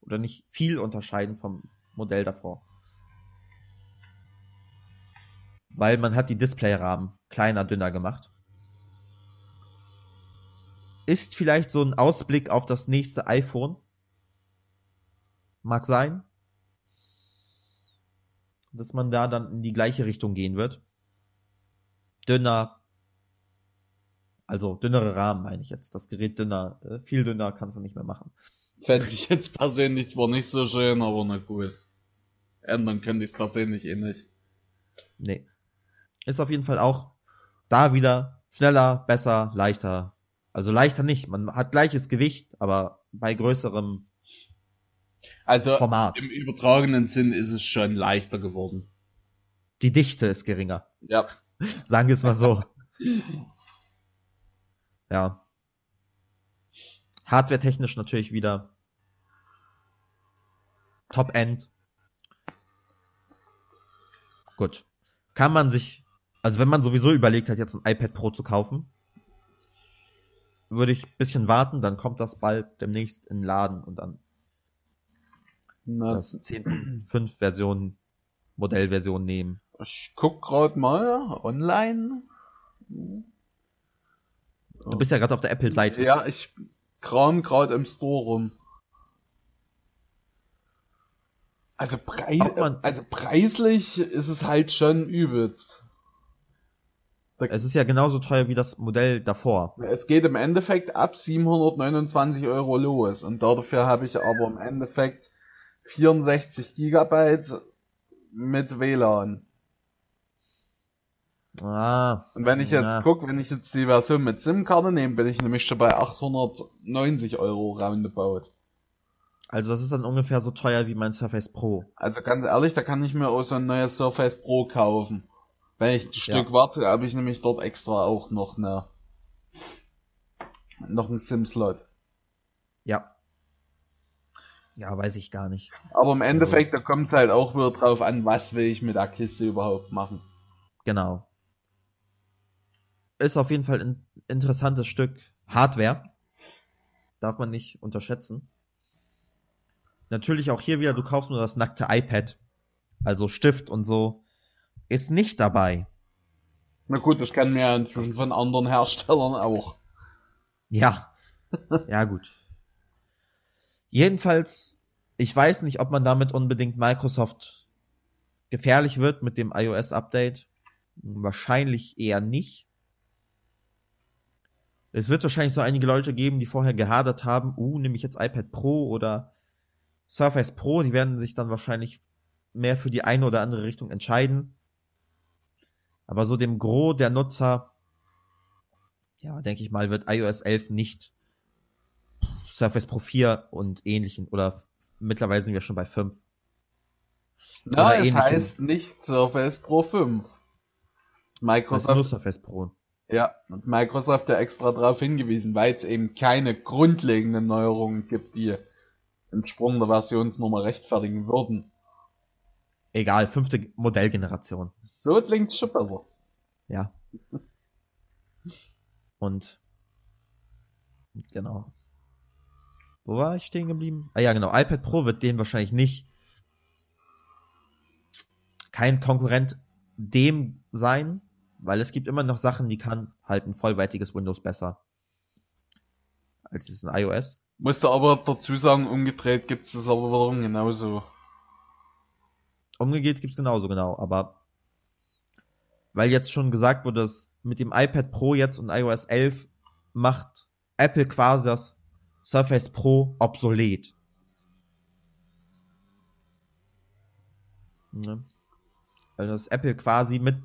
Oder nicht viel unterscheiden vom Modell davor. Weil man hat die Displayrahmen kleiner, dünner gemacht. Ist vielleicht so ein Ausblick auf das nächste iPhone. Mag sein. Dass man da dann in die gleiche Richtung gehen wird. Dünner. Also dünnere Rahmen meine ich jetzt. Das Gerät dünner, äh, viel dünner kannst du nicht mehr machen. Fände ich jetzt persönlich zwar nicht so schön, aber na gut. Ändern könnte ich es persönlich eh nicht. Nee. Ist auf jeden Fall auch da wieder schneller, besser, leichter. Also leichter nicht. Man hat gleiches Gewicht, aber bei größerem Also Format. im übertragenen Sinn ist es schon leichter geworden. Die Dichte ist geringer. Ja. Sagen wir es mal so. ja. Hardware-technisch natürlich wieder Top-End. Gut. Kann man sich, also wenn man sowieso überlegt hat, jetzt ein iPad Pro zu kaufen, würde ich ein bisschen warten, dann kommt das bald demnächst in den Laden und dann Na, das 10.5 Version, Modellversion nehmen. ich guck gerade mal online. Du bist ja gerade auf der Apple-Seite. Ja, ich kram gerade im Store rum. Also, Preis, also preislich ist es halt schon übelst. Es ist ja genauso teuer wie das Modell davor. Es geht im Endeffekt ab 729 Euro los und dafür habe ich aber im Endeffekt 64 Gigabyte mit WLAN. Ah, Und wenn ich jetzt Ja. guck, wenn ich jetzt die Version mit SIM-Karte nehme, bin ich nämlich schon bei 890 Euro roundabout. also das ist dann ungefähr so teuer wie mein Surface Pro. Also ganz ehrlich, da kann ich mir auch so ein neues Surface Pro kaufen. Wenn ich ein Stück warte, habe ich nämlich dort extra auch noch eine noch einen SIM-Slot. Ja. Ja, weiß ich gar nicht. Aber im Endeffekt, da kommt halt auch wieder drauf an, was will ich mit der Kiste überhaupt machen. Genau. Ist auf jeden Fall ein interessantes Stück Hardware. Darf man nicht unterschätzen. Natürlich auch hier wieder, du kaufst nur das nackte iPad. Also Stift und so. Ist nicht dabei. Na gut, das kennen wir ja inzwischen von anderen Herstellern auch. Ja. Ja, gut. Jedenfalls, ich weiß nicht, ob man damit unbedingt Microsoft gefährlich wird mit dem iOS-Update. Wahrscheinlich eher nicht. Es wird wahrscheinlich so einige Leute geben, die vorher gehadert haben, uh, nehme ich jetzt iPad Pro oder Surface Pro, die werden sich dann wahrscheinlich mehr für die eine oder andere Richtung entscheiden. Aber so dem Gros der Nutzer, ja, denke ich mal, wird iOS 11 nicht Surface Pro 4 und ähnlichen oder mittlerweile sind wir schon bei 5. Na, Oder es ähnlichem. heißt nicht Surface Pro 5. Das heißt Microsoft, nur Surface Pro. Ja, und Microsoft ja extra darauf hingewiesen, weil es eben keine grundlegenden Neuerungen gibt, die einen Sprung der Versionsnummer rechtfertigen würden. Egal, fünfte Modellgeneration. So klingt schon besser. Ja. Und genau. Wo war ich stehen geblieben? Ah ja, genau. iPad Pro wird dem wahrscheinlich nicht kein Konkurrent dem sein, weil es gibt immer noch Sachen, die kann halt ein vollwertiges Windows besser als es ein iOS. Musste aber dazu sagen, umgedreht gibt es das aber wiederum genauso. Umgekehrt gibt's genauso genau, aber weil jetzt schon gesagt wurde, dass mit dem iPad Pro jetzt und iOS 11 macht Apple quasi das Surface Pro obsolet. Ne? Also das Apple quasi mit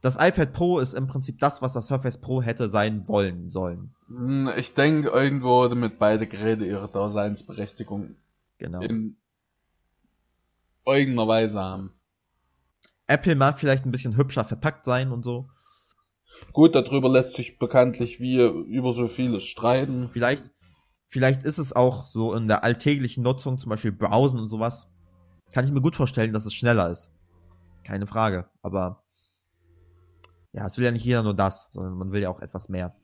das iPad Pro ist im Prinzip das, was das Surface Pro hätte sein wollen sollen. Hm, Ich denke, irgendwo damit beide Geräte ihre Daseinsberechtigung Genau. in irgendeiner Weise haben. Apple mag vielleicht ein bisschen hübscher verpackt sein und so. Gut, darüber lässt sich bekanntlich wie über so vieles streiten. Vielleicht, vielleicht ist es auch so in der alltäglichen Nutzung, zum Beispiel Browsen und sowas, kann ich mir gut vorstellen, dass es schneller ist. Keine Frage. Aber ja, es will ja nicht jeder nur das, sondern man will ja auch etwas mehr.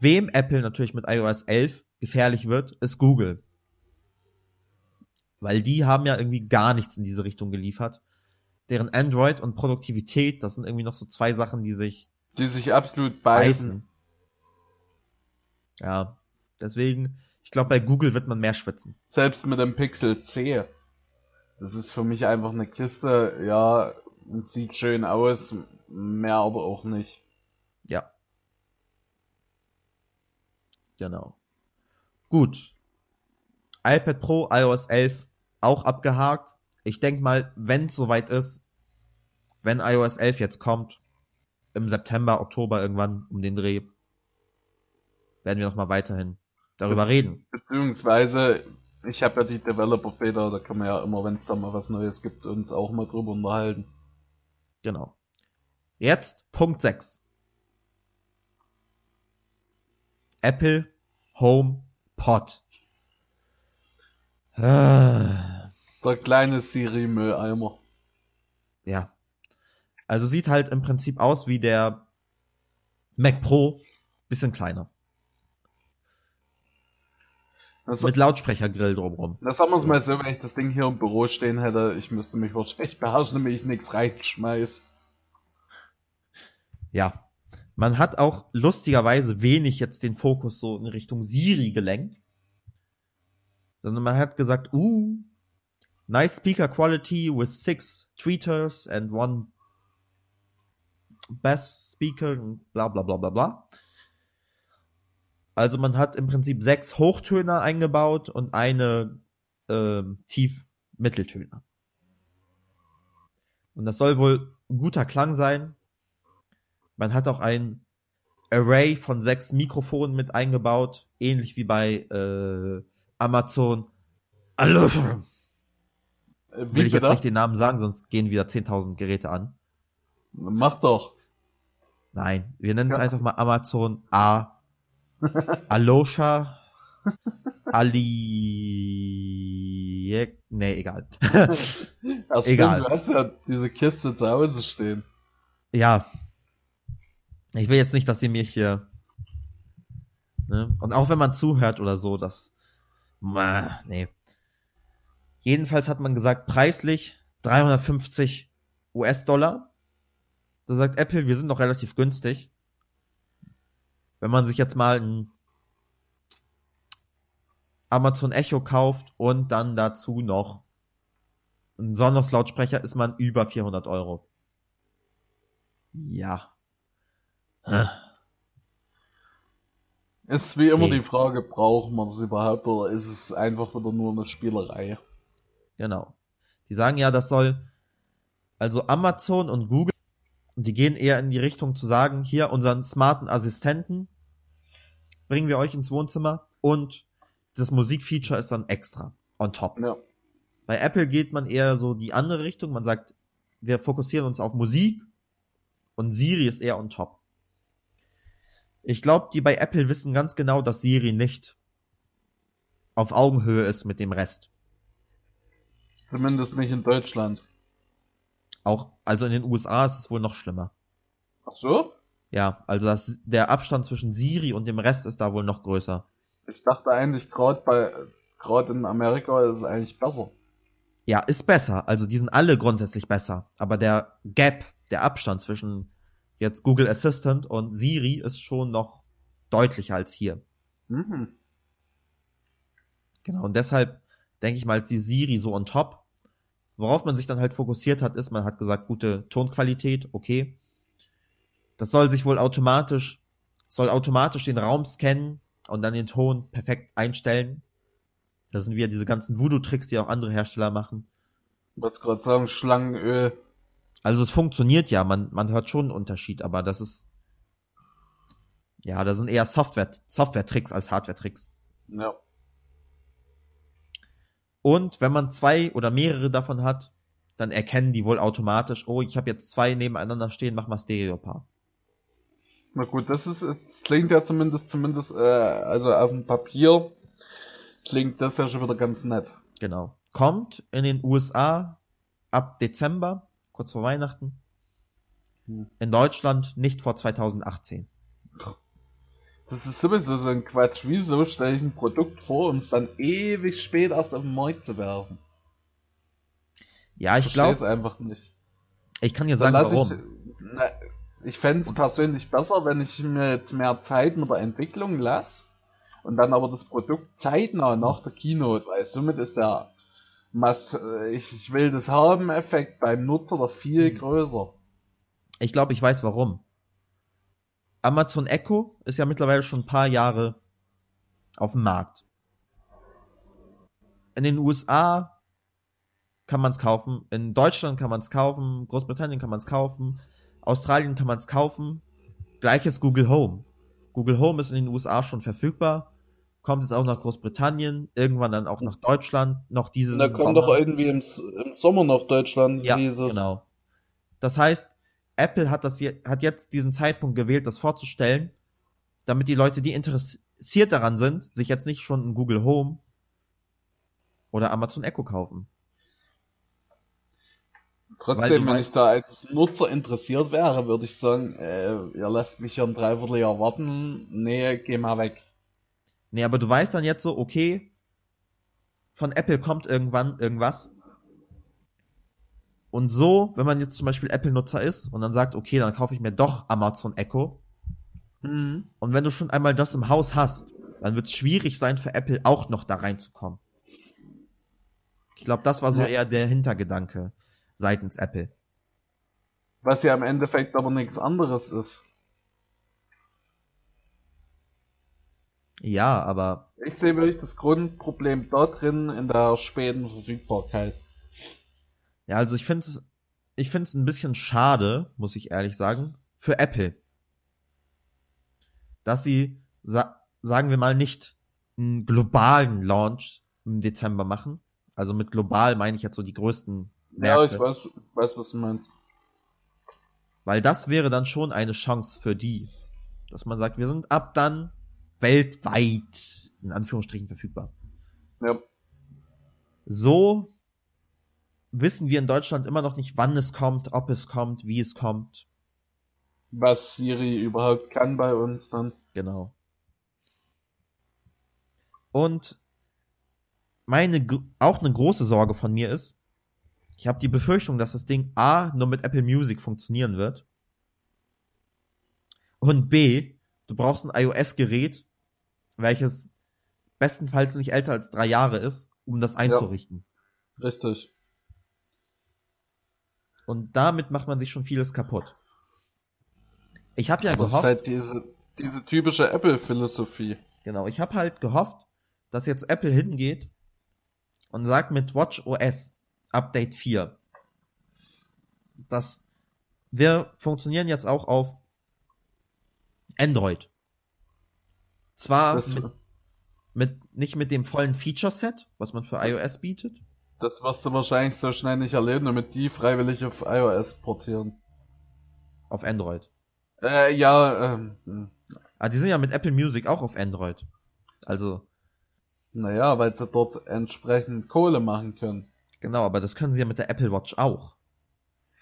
Wem Apple natürlich mit iOS 11 gefährlich wird, ist Google. Weil die haben ja irgendwie gar nichts in diese Richtung geliefert. Deren Android und Produktivität, das sind irgendwie noch so zwei Sachen, die sich Die sich absolut beißen. beißen. Ja, deswegen, ich glaube, bei Google wird man mehr schwitzen. Selbst mit dem Pixel C. Das ist für mich einfach eine Kiste, ja, sieht schön aus, mehr aber auch nicht. Ja. Genau. Gut. iPad Pro, iOS 11 auch abgehakt. Ich denk mal, wenn es soweit ist, wenn iOS 11 jetzt kommt, im September, Oktober irgendwann um den Dreh, werden wir noch mal weiterhin darüber reden. Beziehungsweise, ich habe ja die Developer Beta, da kann man ja immer, wenn es da mal was Neues gibt, uns auch mal drüber unterhalten. Genau. Jetzt Punkt 6. Apple Home Pod. Ah, Der kleine Siri-Mülleimer. Ja. Also sieht halt im Prinzip aus wie der Mac Pro, bisschen kleiner. Das, Mit Lautsprechergrill drumrum. das sagen wir es mal so, wenn ich das Ding hier im Büro stehen hätte, ich müsste mich wahrscheinlich beherrschen, damit ich nichts reinschmeiß. Ja. Man hat auch lustigerweise wenig jetzt den Fokus so in Richtung Siri gelenkt. Sondern man hat gesagt, uh, nice speaker quality with six tweeters and one bass speaker und bla bla bla bla bla. Also man hat im Prinzip sechs Hochtöner eingebaut und eine ähm, Tief-Mitteltöner. Und das soll wohl ein guter Klang sein. Man hat auch ein Array von sechs Mikrofonen mit eingebaut, ähnlich wie bei äh, Amazon. Äh, Will ich jetzt nicht den Namen sagen, sonst gehen wieder 10.000 Geräte an. Mach doch. Nein, wir nennen es Ja. einfach mal Amazon A. Alosha. Ali. Nee, egal. Ach, stimmt, Egal. du hast ja diese Kiste zu Hause stehen. ja. Ich will jetzt nicht, dass ihr mich hier. Ne? Und auch wenn man zuhört oder so, das. Nee. Jedenfalls hat man gesagt, preislich 350 US-Dollar. Da sagt Apple, wir sind noch relativ günstig. Wenn man sich jetzt mal ein Amazon Echo kauft und dann dazu noch einen Sonos-Lautsprecher, ist man über 400 Euro. Ja. Hä? Ist wie immer Okay. die Frage, braucht man das überhaupt oder ist es einfach wieder nur eine Spielerei? Genau. Die sagen ja, das soll, also Amazon und Google, die gehen eher in die Richtung zu sagen, hier unseren smarten Assistenten bringen wir euch ins Wohnzimmer und das Musikfeature ist dann extra on top. Ja. Bei Apple geht man eher so die andere Richtung. Man sagt, wir fokussieren uns auf Musik und Siri ist eher on top. Ich glaube, die bei Apple wissen ganz genau, dass Siri nicht auf Augenhöhe ist mit dem Rest. Zumindest nicht in Deutschland. Auch, also in den USA ist es wohl noch schlimmer. Ach so? Ja, also das, der Abstand zwischen Siri und dem Rest ist da wohl noch größer. Ich dachte eigentlich gerade bei, gerade in Amerika ist es eigentlich besser. Ja, ist besser. Also die sind alle grundsätzlich besser. Aber der Gap, der Abstand zwischen jetzt Google Assistant und Siri ist schon noch deutlicher als hier. Mhm. Genau. Und deshalb denke ich mal, ist die Siri so on top. Worauf man sich dann halt fokussiert hat, ist, man hat gesagt, gute Tonqualität, okay. Das soll sich wohl automatisch, soll automatisch den Raum scannen und dann den Ton perfekt einstellen. Das sind wieder diese ganzen Voodoo-Tricks, die auch andere Hersteller machen. Ich wollte gerade sagen, Schlangenöl. Also es funktioniert ja, man, man hört schon einen Unterschied, aber das ist, ja, das sind eher Software, Software-Tricks als Hardware-Tricks. Ja. Und wenn man zwei oder mehrere davon hat, dann erkennen die wohl automatisch, oh, ich habe jetzt zwei nebeneinander stehen, mach mal Stereopaar. Na gut, das ist, das klingt ja zumindest, zumindest, äh, also auf dem Papier klingt das ja schon wieder ganz nett. Genau. Kommt in den USA ab Dezember, kurz vor Weihnachten. Hm. In Deutschland nicht vor 2018. Das ist sowieso so ein Quatsch. Wieso stelle ich ein Produkt vor, um es dann ewig spät erst auf den Markt zu werfen? Ja, ich glaube. es einfach nicht. Ich kann dir sagen, warum. Ich, na, ich fände es persönlich besser, wenn ich mir jetzt mehr Zeit mit der Entwicklung lasse und dann aber das Produkt zeitnah nach der Keynote, weil somit ist der Must, ich, ich will das haben Effekt beim Nutzer da viel hm. größer. Ich glaube, ich weiß warum. Amazon Echo ist ja mittlerweile schon ein paar Jahre auf dem Markt. In den USA kann man es kaufen, in Deutschland kann man es kaufen, Großbritannien kann man es kaufen, Australien kann man es kaufen. Gleiches Google Home. Google Home ist in den USA schon verfügbar, kommt jetzt auch nach Großbritannien, irgendwann dann auch nach Deutschland, noch dieses. Da kommt doch irgendwie im, im, Sommer nach Deutschland ja, dieses. Genau. Das heißt, Apple hat das je, hat jetzt diesen Zeitpunkt gewählt, das vorzustellen, damit die Leute, die interessiert daran sind, sich jetzt nicht schon ein Google Home oder Amazon Echo kaufen. Trotzdem, wenn ich da als Nutzer interessiert wäre, würde ich sagen, äh, ihr lasst mich hier ein Dreivierteljahr warten. Nee, geh mal weg. Nee, aber du weißt dann jetzt so, okay, von Apple kommt irgendwann irgendwas. Und so, wenn man jetzt zum Beispiel Apple-Nutzer ist und dann sagt, okay, dann kaufe ich mir doch Amazon Echo. Mhm. Und wenn du schon einmal das im Haus hast, dann wird es schwierig sein für Apple auch noch da reinzukommen. Ich glaube, das war so ja. eher der Hintergedanke seitens Apple. Was ja im Endeffekt aber nichts anderes ist. Ja, aber. Ich sehe wirklich das Grundproblem dort drin in der späten Verfügbarkeit. Ja, also ich finde es ich finde es ein bisschen schade, muss ich ehrlich sagen, für Apple. Dass sie, sa sagen wir mal, nicht einen globalen Launch im Dezember machen. Also mit global meine ich jetzt so die größten Märkte. Ja, ich weiß, weiß, was du meinst. Weil das wäre dann schon eine Chance für die. Dass man sagt, wir sind ab dann weltweit, in Anführungsstrichen, verfügbar. Ja. So wissen wir in Deutschland immer noch nicht, wann es kommt, ob es kommt, wie es kommt. Was Siri überhaupt kann bei uns dann. Genau. Und meine auch eine große Sorge von mir ist, ich habe die Befürchtung, dass das Ding A nur mit Apple Music funktionieren wird. Und B, du brauchst ein iOS-Gerät, welches bestenfalls nicht älter als drei Jahre ist, um das einzurichten. Ja, richtig. Und damit macht man sich schon vieles kaputt. Ich habe ja das gehofft. Das ist halt diese, diese typische Apple-Philosophie. Genau, ich habe halt gehofft, dass jetzt Apple hingeht und sagt mit Watch OS Update 4. Das wir funktionieren jetzt auch auf Android. Zwar mit, mit, nicht mit dem vollen Feature-Set, was man für iOS bietet. Das wirst du wahrscheinlich so schnell nicht erleben, damit die freiwillig auf iOS portieren. Auf Android. Äh, ja, ähm. Hm. Ah, die sind ja mit Apple Music auch auf Android. Also. Naja, weil sie dort entsprechend Kohle machen können. Genau, aber das können sie ja mit der Apple Watch auch.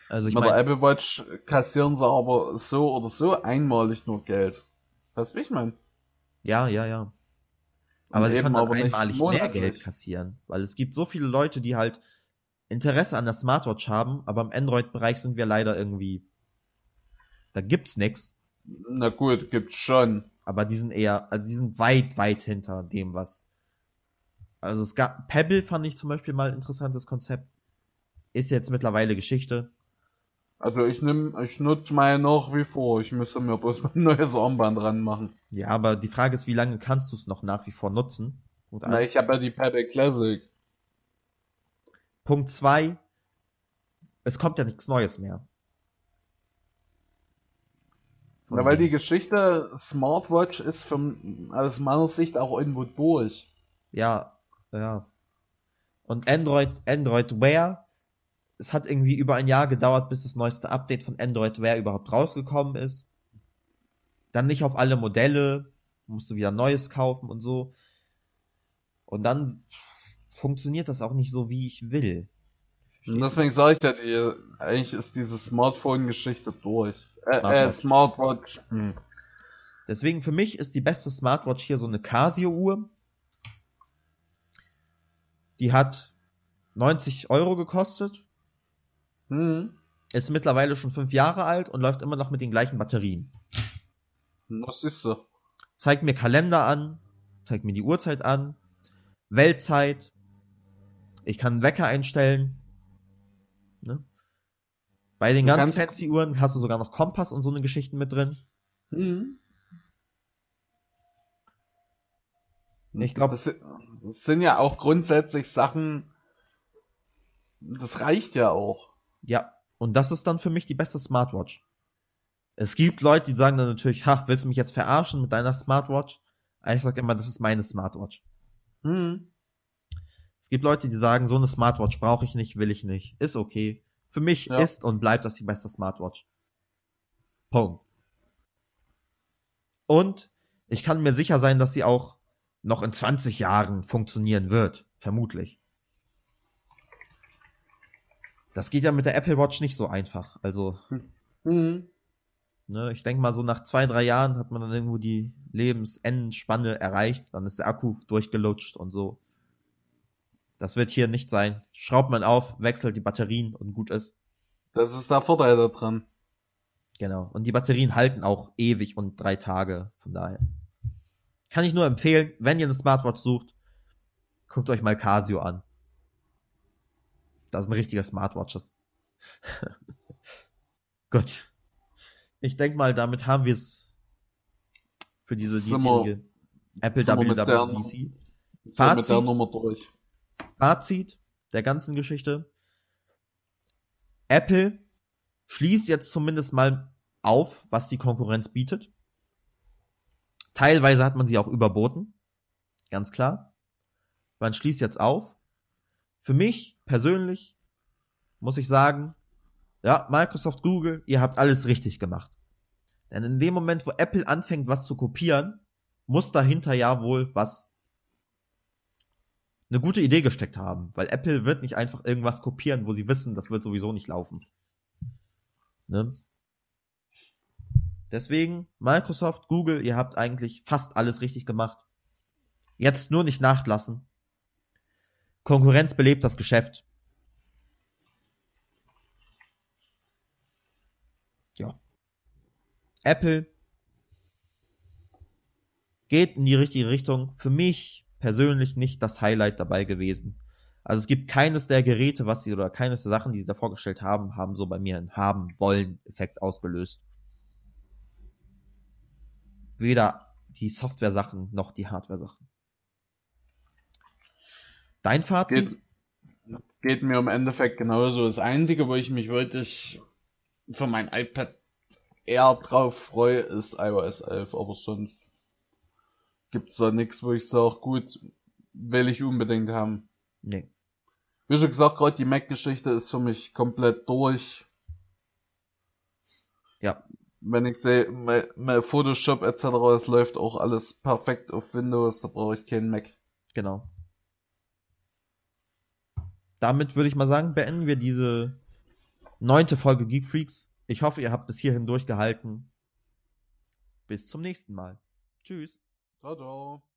Also ich mit mein, der Apple Watch kassieren sie aber so oder so einmalig nur Geld. Weißt du, wie ich meine? Ja, ja, ja. Aber sie können aber einmalig mehr Geld kassieren, weil es gibt so viele Leute, die halt Interesse an der Smartwatch haben, aber im Android-Bereich sind wir leider irgendwie, da gibt's nix. Na gut, gibt's schon. Aber die sind eher, also die sind weit, weit hinter dem, was also es gab Pebble fand ich zum Beispiel mal ein interessantes Konzept. Ist jetzt mittlerweile Geschichte. Also ich nimm, ich nutze meine noch wie vor. Ich müsste mir bloß ein neues Armband dran machen. Ja, aber die Frage ist, wie lange kannst du es noch nach wie vor nutzen? Na, ich habe ja die Pebble Classic. Punkt zwei. Es kommt ja nichts Neues mehr. Von ja, weil die Geschichte Smartwatch ist von, aus meiner Sicht auch irgendwo durch. Ja, ja. Und Android, Android Wear, es hat irgendwie über ein Jahr gedauert, bis das neueste Update von Android Wear überhaupt rausgekommen ist. Dann nicht auf alle Modelle, musst du wieder Neues kaufen und so. Und dann funktioniert das auch nicht so, wie ich will. Und deswegen sage ich ja, die, eigentlich ist diese Smartphone-Geschichte durch. Äh, äh, Smartwatch. Hm. Deswegen für mich ist die beste Smartwatch hier so eine Casio-Uhr. Die hat 90 Euro gekostet. Hm. Ist mittlerweile schon fünf Jahre alt und läuft immer noch mit den gleichen Batterien. Was ist so? Zeigt mir Kalender an, zeigt mir die Uhrzeit an, Weltzeit. Ich kann einen Wecker einstellen. Ne? Bei den du ganz fancy Uhren hast du sogar noch Kompass und so eine Geschichten mit drin. Mhm. Ich glaube, das, das, sind ja auch grundsätzlich Sachen, das reicht ja auch. Ja, und das ist dann für mich die beste Smartwatch. Es gibt Leute, die sagen dann natürlich, ha, willst du mich jetzt verarschen mit deiner Smartwatch? Ich sag immer, das ist meine Smartwatch. Hm. Es gibt Leute, die sagen, so eine Smartwatch brauche ich nicht, will ich nicht. Ist okay. Für mich ja. ist und bleibt das die beste Smartwatch. Punkt. Und ich kann mir sicher sein, dass sie auch noch in 20 Jahren funktionieren wird. Vermutlich. Das geht ja mit der Apple Watch nicht so einfach. Also. Mhm. Ne, ich denke mal, so nach zwei, drei Jahren hat man dann irgendwo die Lebensendspanne erreicht. Dann ist der Akku durchgelutscht und so. Das wird hier nicht sein. Schraubt man auf, wechselt die Batterien und gut ist. Das ist der Vorteil da dran. Genau. Und die Batterien halten auch ewig und drei Tage. Von daher. Kann ich nur empfehlen, wenn ihr eine Smartwatch sucht, guckt euch mal Casio an. Das sind richtige Smartwatches. Gut. Ich denke mal, damit haben wir es für diese diesjährige Apple WWDC. Fazit, der Nummer durch. Fazit der ganzen Geschichte. Apple schließt jetzt zumindest mal auf, was die Konkurrenz bietet. Teilweise hat man sie auch überboten. Ganz klar. Man schließt jetzt auf. Für mich persönlich muss ich sagen, ja, Microsoft, Google, ihr habt alles richtig gemacht. Denn in dem Moment, wo Apple anfängt, was zu kopieren, muss dahinter ja wohl was eine gute Idee gesteckt haben, weil Apple wird nicht einfach irgendwas kopieren, wo sie wissen, das wird sowieso nicht laufen. Ne? Deswegen, Microsoft, Google, ihr habt eigentlich fast alles richtig gemacht. Jetzt nur nicht nachlassen. Konkurrenz belebt das Geschäft. Ja. Apple geht in die richtige Richtung. Für mich persönlich nicht das Highlight dabei gewesen. Also es gibt keines der Geräte, was sie oder keines der Sachen, die sie da vorgestellt haben, haben so bei mir einen haben wollen Effekt ausgelöst. Weder die Software-Sachen noch die Hardware-Sachen. Dein Fazit? Geht, geht, mir im Endeffekt genauso. Das Einzige, wo ich mich wirklich für mein iPad eher drauf freue, ist iOS 11, aber sonst gibt's da nichts, wo ich sage, gut, will ich unbedingt haben. Nee. Wie schon gesagt, gerade die Mac-Geschichte ist für mich komplett durch. Ja. Wenn ich sehe, mein, Photoshop etc., es läuft auch alles perfekt auf Windows, da brauche ich keinen Mac. Genau damit würde ich mal sagen, beenden wir diese neunte Folge Geek Freaks. Ich hoffe, ihr habt bis hierhin durchgehalten. Bis zum nächsten Mal. Tschüss. Ciao, ciao.